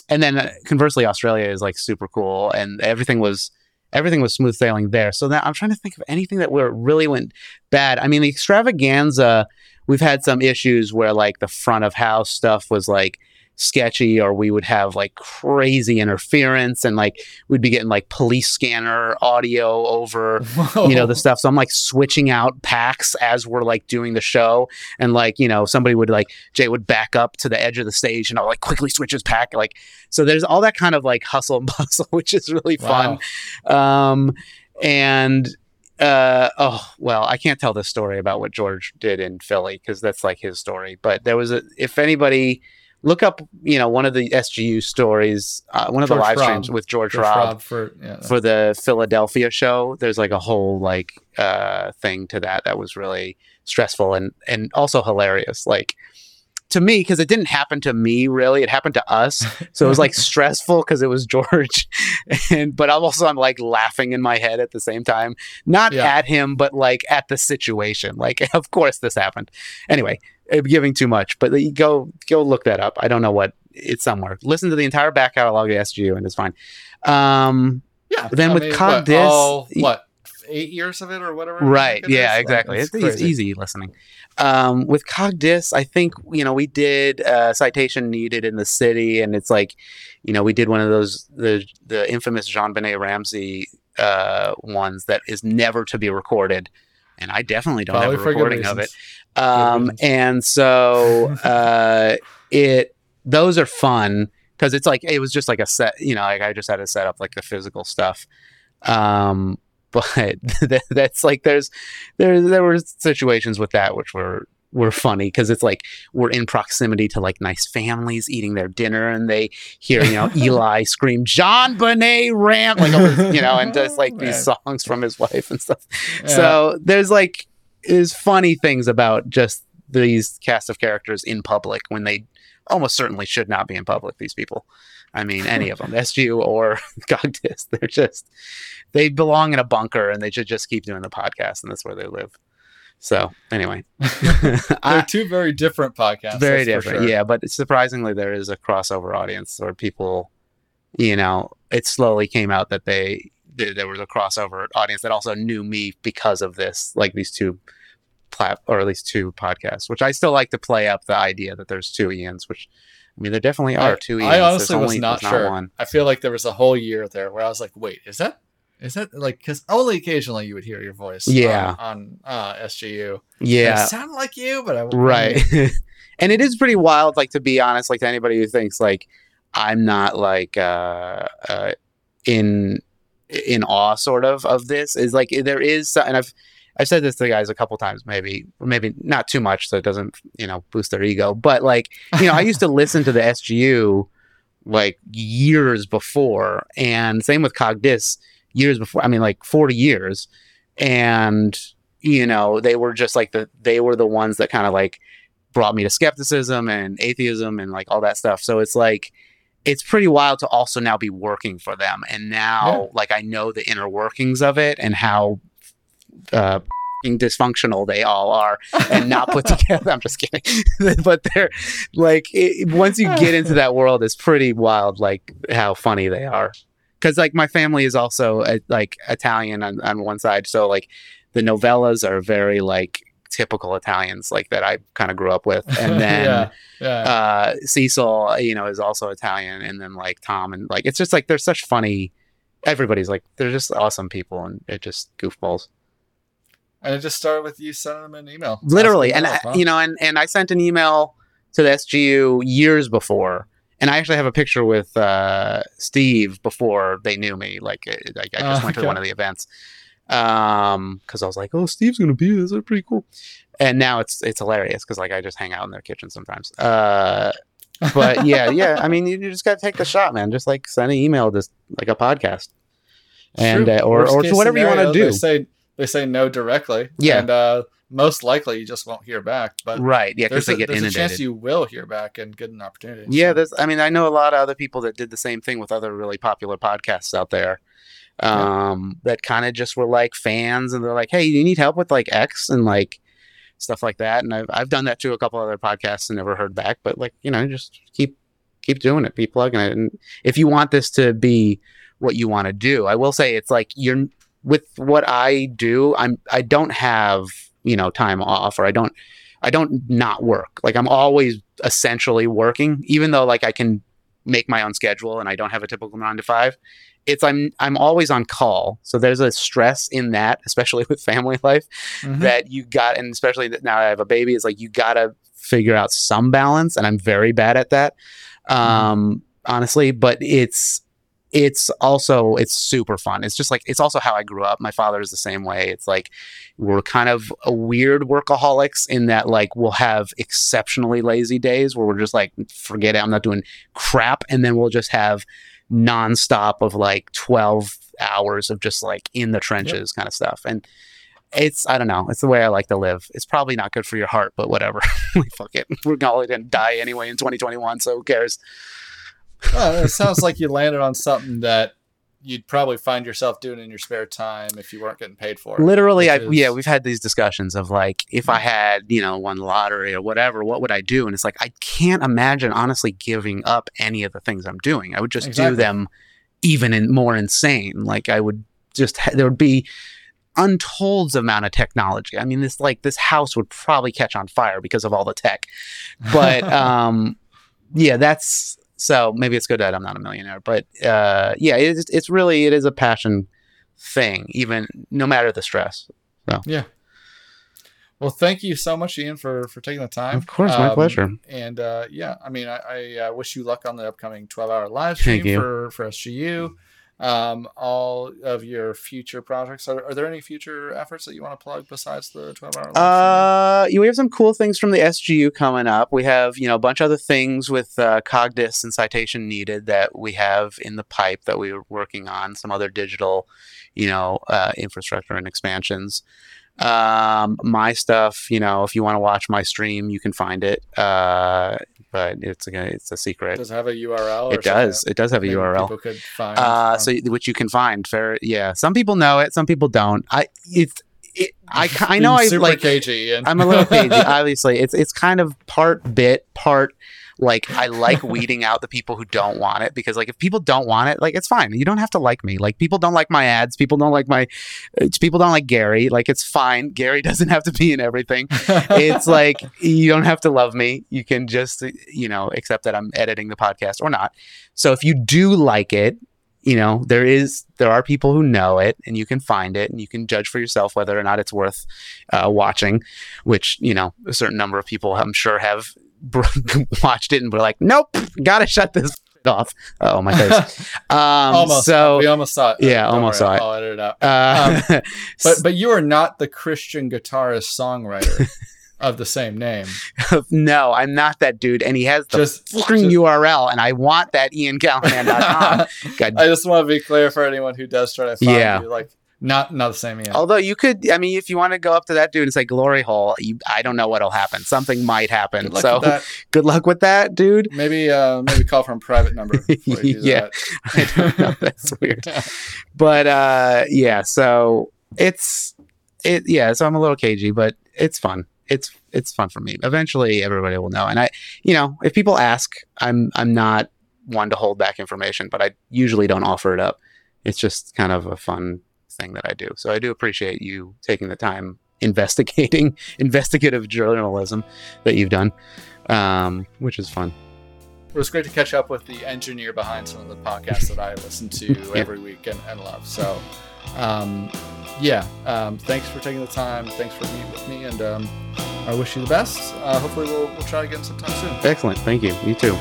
and then uh, conversely, Australia is like super cool and everything was everything was smooth sailing there. So now I'm trying to think of anything that where it really went bad. I mean, the extravaganza, we've had some issues where like the front of house stuff was like sketchy or we would have like crazy interference and like we'd be getting like police scanner audio over Whoa. you know the stuff so i'm like switching out packs as we're like doing the show and like you know somebody would like jay would back up to the edge of the stage and i'll like quickly switch his pack like so there's all that kind of like hustle and [LAUGHS] bustle which is really wow. fun um and uh oh well i can't tell this story about what george did in philly because that's like his story but there was a if anybody look up, you know, one of the SGU stories, uh, one of George the live Hrab. streams with George, George Hrab, Hrab, for yeah, for the Philadelphia show. There's like a whole like uh, thing to that that was really stressful and and also hilarious. Like to me because it didn't happen to me really it happened to us so it was like [LAUGHS] stressful because it was george and but i'm also i'm like laughing in my head at the same time not yeah. at him but like at the situation like [LAUGHS] of course this happened anyway giving too much, but go go look that up. I don't know what it's somewhere. Listen to the entire back catalog of SGU and it's fine. Um, yeah. Then I with mean, Cogdis, all, what eight years of it or whatever. Right. Yeah. Exactly. It's, it's easy listening. Um, with Cogdis, I think you know we did a citation needed in the city, and it's like, you know, we did one of those the the infamous JonBenét Ramsey uh, ones that is never to be recorded, and I definitely don't Probably have a recording of it. Um, and so [LAUGHS] uh, it those are fun because it's like it was just like a set, you know, like I just had to set up like the physical stuff. Um, [LAUGHS] but that's like there's there there were situations with that which were were funny because it's like we're in proximity to like nice families eating their dinner and they hear you know [LAUGHS] Eli scream JonBenét Ram like you know and does like these songs from his wife and stuff. Yeah. So there's like is funny things about just these cast of characters in public when they almost certainly should not be in public. These people, I mean, any of them, [LAUGHS] SGU or [LAUGHS] Cogdis, they're just they belong in a bunker and they should just keep doing the podcast, and that's where they live. So anyway, [LAUGHS] they're two very different podcasts. Very different, sure. yeah. But surprisingly, there is a crossover audience where people, you know, it slowly came out that they there was a crossover audience that also knew me because of this, like these two plat or at least two podcasts, which I still like to play up the idea that there's two Ians, which I mean there definitely are I, two Ians. I honestly was not sure. Not I feel like there was a whole year there where I was like, wait, is that is that like because only occasionally you would hear your voice? Yeah, on, on uh, SGU. Yeah, it sounded like you, but I right. [LAUGHS] and it is pretty wild. Like to be honest, like to anybody who thinks like I'm not like uh, uh in in awe sort of of this is like there is and I've I've said this to guys a couple times, maybe, maybe not too much, so it doesn't, you know, boost their ego. But like, you know, I used to [LAUGHS] listen to the SGU like years before, and same with Cogdis years before. I mean, like forty years, and you know, they were just like the they were the ones that kind of like brought me to skepticism and atheism and like all that stuff. So it's like it's pretty wild to also now be working for them and now yeah. like i know the inner workings of it and how uh, dysfunctional they all are and not put [LAUGHS] together. [LAUGHS] I'm just kidding, [LAUGHS] but they're like it, once you get into that world, it's pretty wild. Like how funny they are. Because like my family is also uh, like Italian on, on one side, so like the Novellas are very like typical Italians like that I kind of grew up with. And [LAUGHS] then yeah, yeah. Uh, Cecil, you know, is also Italian. And then like Tom and like, it's just like, they're such funny, everybody's like, they're just awesome people and it just goofballs. And it just started with you sending them an email. Literally. And, I, huh? you know, and, and I sent an email to the SGU years before. And I actually have a picture with uh, Steve before they knew me. Like, like I just uh, went to one of the events um because i was like oh steve's gonna be this is pretty cool and now it's it's hilarious because like i just hang out in their kitchen sometimes uh but [LAUGHS] yeah yeah i mean you, you just gotta take the shot man just like send an email just like a podcast and uh, or or to whatever scenario, you want to do they say they say no directly. Yeah. And uh, most likely you just won't hear back. But right, yeah, because they get there's inundated. a chance you will hear back and get an opportunity. Yeah, so. there's. I mean, I know a lot of other people that did the same thing with other really popular podcasts out there. Um, yeah. that kind of just were like fans, and they're like, "Hey, you need help with like X and like stuff like that." And I've I've done that to a couple other podcasts and never heard back. But like, you know, just keep keep doing it, keep plugging it, and if you want this to be what you want to do, I will say it's like you're with what I do, I'm I don't have you know time off or I don't I don't not work. Like I'm always essentially working, even though like I can make my own schedule and I don't have a typical nine to five. It's I'm I'm always on call, so there's a stress in that, especially [LAUGHS] with family life, mm-hmm. that you got, and especially that now I have a baby. It's like you gotta figure out some balance, and I'm very bad at that, mm-hmm. um, mm-hmm. honestly. But it's it's also it's super fun. It's just like it's also how I grew up. My father is the same way. It's like we're kind of a weird workaholics in that like we'll have exceptionally lazy days where we're just like forget it, I'm not doing crap, and then we'll just have nonstop of like 12 hours of just like in the trenches yep. kind of stuff. And it's I don't know. It's the way I like to live. It's probably not good for your heart, but whatever. [LAUGHS] Fuck it. We're going to die anyway in 2021, so who cares? well, it sounds [LAUGHS] like you landed on something that you'd probably find yourself doing in your spare time if you weren't getting paid for it. Literally, I, is... yeah, we've had these discussions of like, if I had, you know, won the lottery or whatever, what would I do? And it's like, I can't imagine honestly giving up any of the things I'm doing. I would just exactly. do them even in more insane. Like I would just, there would be untold amount of technology. I mean, this like this house would probably catch on fire because of all the tech. But [LAUGHS] um, yeah, that's so maybe it's good that I'm not a millionaire, but uh, yeah, it's it's really it is a passion thing, even no matter the stress. So. Yeah. Well, thank you so much, Ian, for for taking the time. Of course, my um, pleasure. And uh, yeah, I mean, I, I uh, wish you luck on the upcoming 12 hour live stream for for SGU um, all of your future projects. Are, are, there any future efforts that you want to plug besides the 12 hour? Uh, we have some cool things from the SGU coming up. We have, you know, a bunch of other things with uh, Cogdis and citation needed that we have in the pipe that we are working on, some other digital, you know, uh, infrastructure and expansions. Um, my stuff, you know, if you want to watch my stream, you can find it. Uh, but it's a it's a secret. Does it have a URL? It does. It does have a URL. People could find. Uh, so which you can find. Fair, yeah. Some people know it. Some people don't. I it's. It, I, [LAUGHS] I know I like cagey and I'm a little cagey. [LAUGHS] Obviously, it's it's kind of part bit, part like I like [LAUGHS] weeding out the people who don't want it because like if people don't want it, like it's fine. You don't have to like me. Like people don't like my ads. People don't like my. People don't like Gary. Like it's fine. Gary [LAUGHS] doesn't have to be in everything. it's like you don't have to love me. You can just you know accept that I'm editing the podcast or not. So if you do like it, you know there is there are people who know it and you can find it and you can judge for yourself whether or not it's worth uh, watching which you know a certain number of people i'm sure have [LAUGHS] watched it and were like, nope, gotta shut this [LAUGHS] off. Oh my face. [LAUGHS] Um, almost. So we almost saw it. Yeah, Don't almost worry, saw it. I'll edit it out. Uh, um, but but you are not the Christian guitarist songwriter. of the same name. no, I'm not that dude. And he has the just, fucking just, URL, and I want that iancallahan.com. I just want to be clear for anyone who does try to find yeah. you. Like, not not the same yet. Although you could, I mean, if you want to go up to that dude and say glory hole, you, I don't know what'll happen. Something might happen. Good so [LAUGHS] good luck with that, dude. Maybe uh, maybe call from private number. [LAUGHS] yeah, [LAUGHS] I don't know. That's weird. But uh, yeah, so it's it. Yeah, so I'm a little cagey, but it's fun. It's it's fun for me. Eventually, everybody will know. And I, you know, if people ask, I'm I'm not one to hold back information, but I usually don't offer it up. It's just kind of a fun thing that I do. So I do appreciate you taking the time investigating [LAUGHS] investigative journalism that you've done, um, which is fun. It was great to catch up with the engineer behind some of the podcasts that I listen to [LAUGHS] yeah. every week and, and love. So, um, yeah, um, thanks for taking the time. Thanks for being with me, and um, I wish you the best. Uh, hopefully, we'll, we'll try again sometime soon. Excellent. Thank you. You too.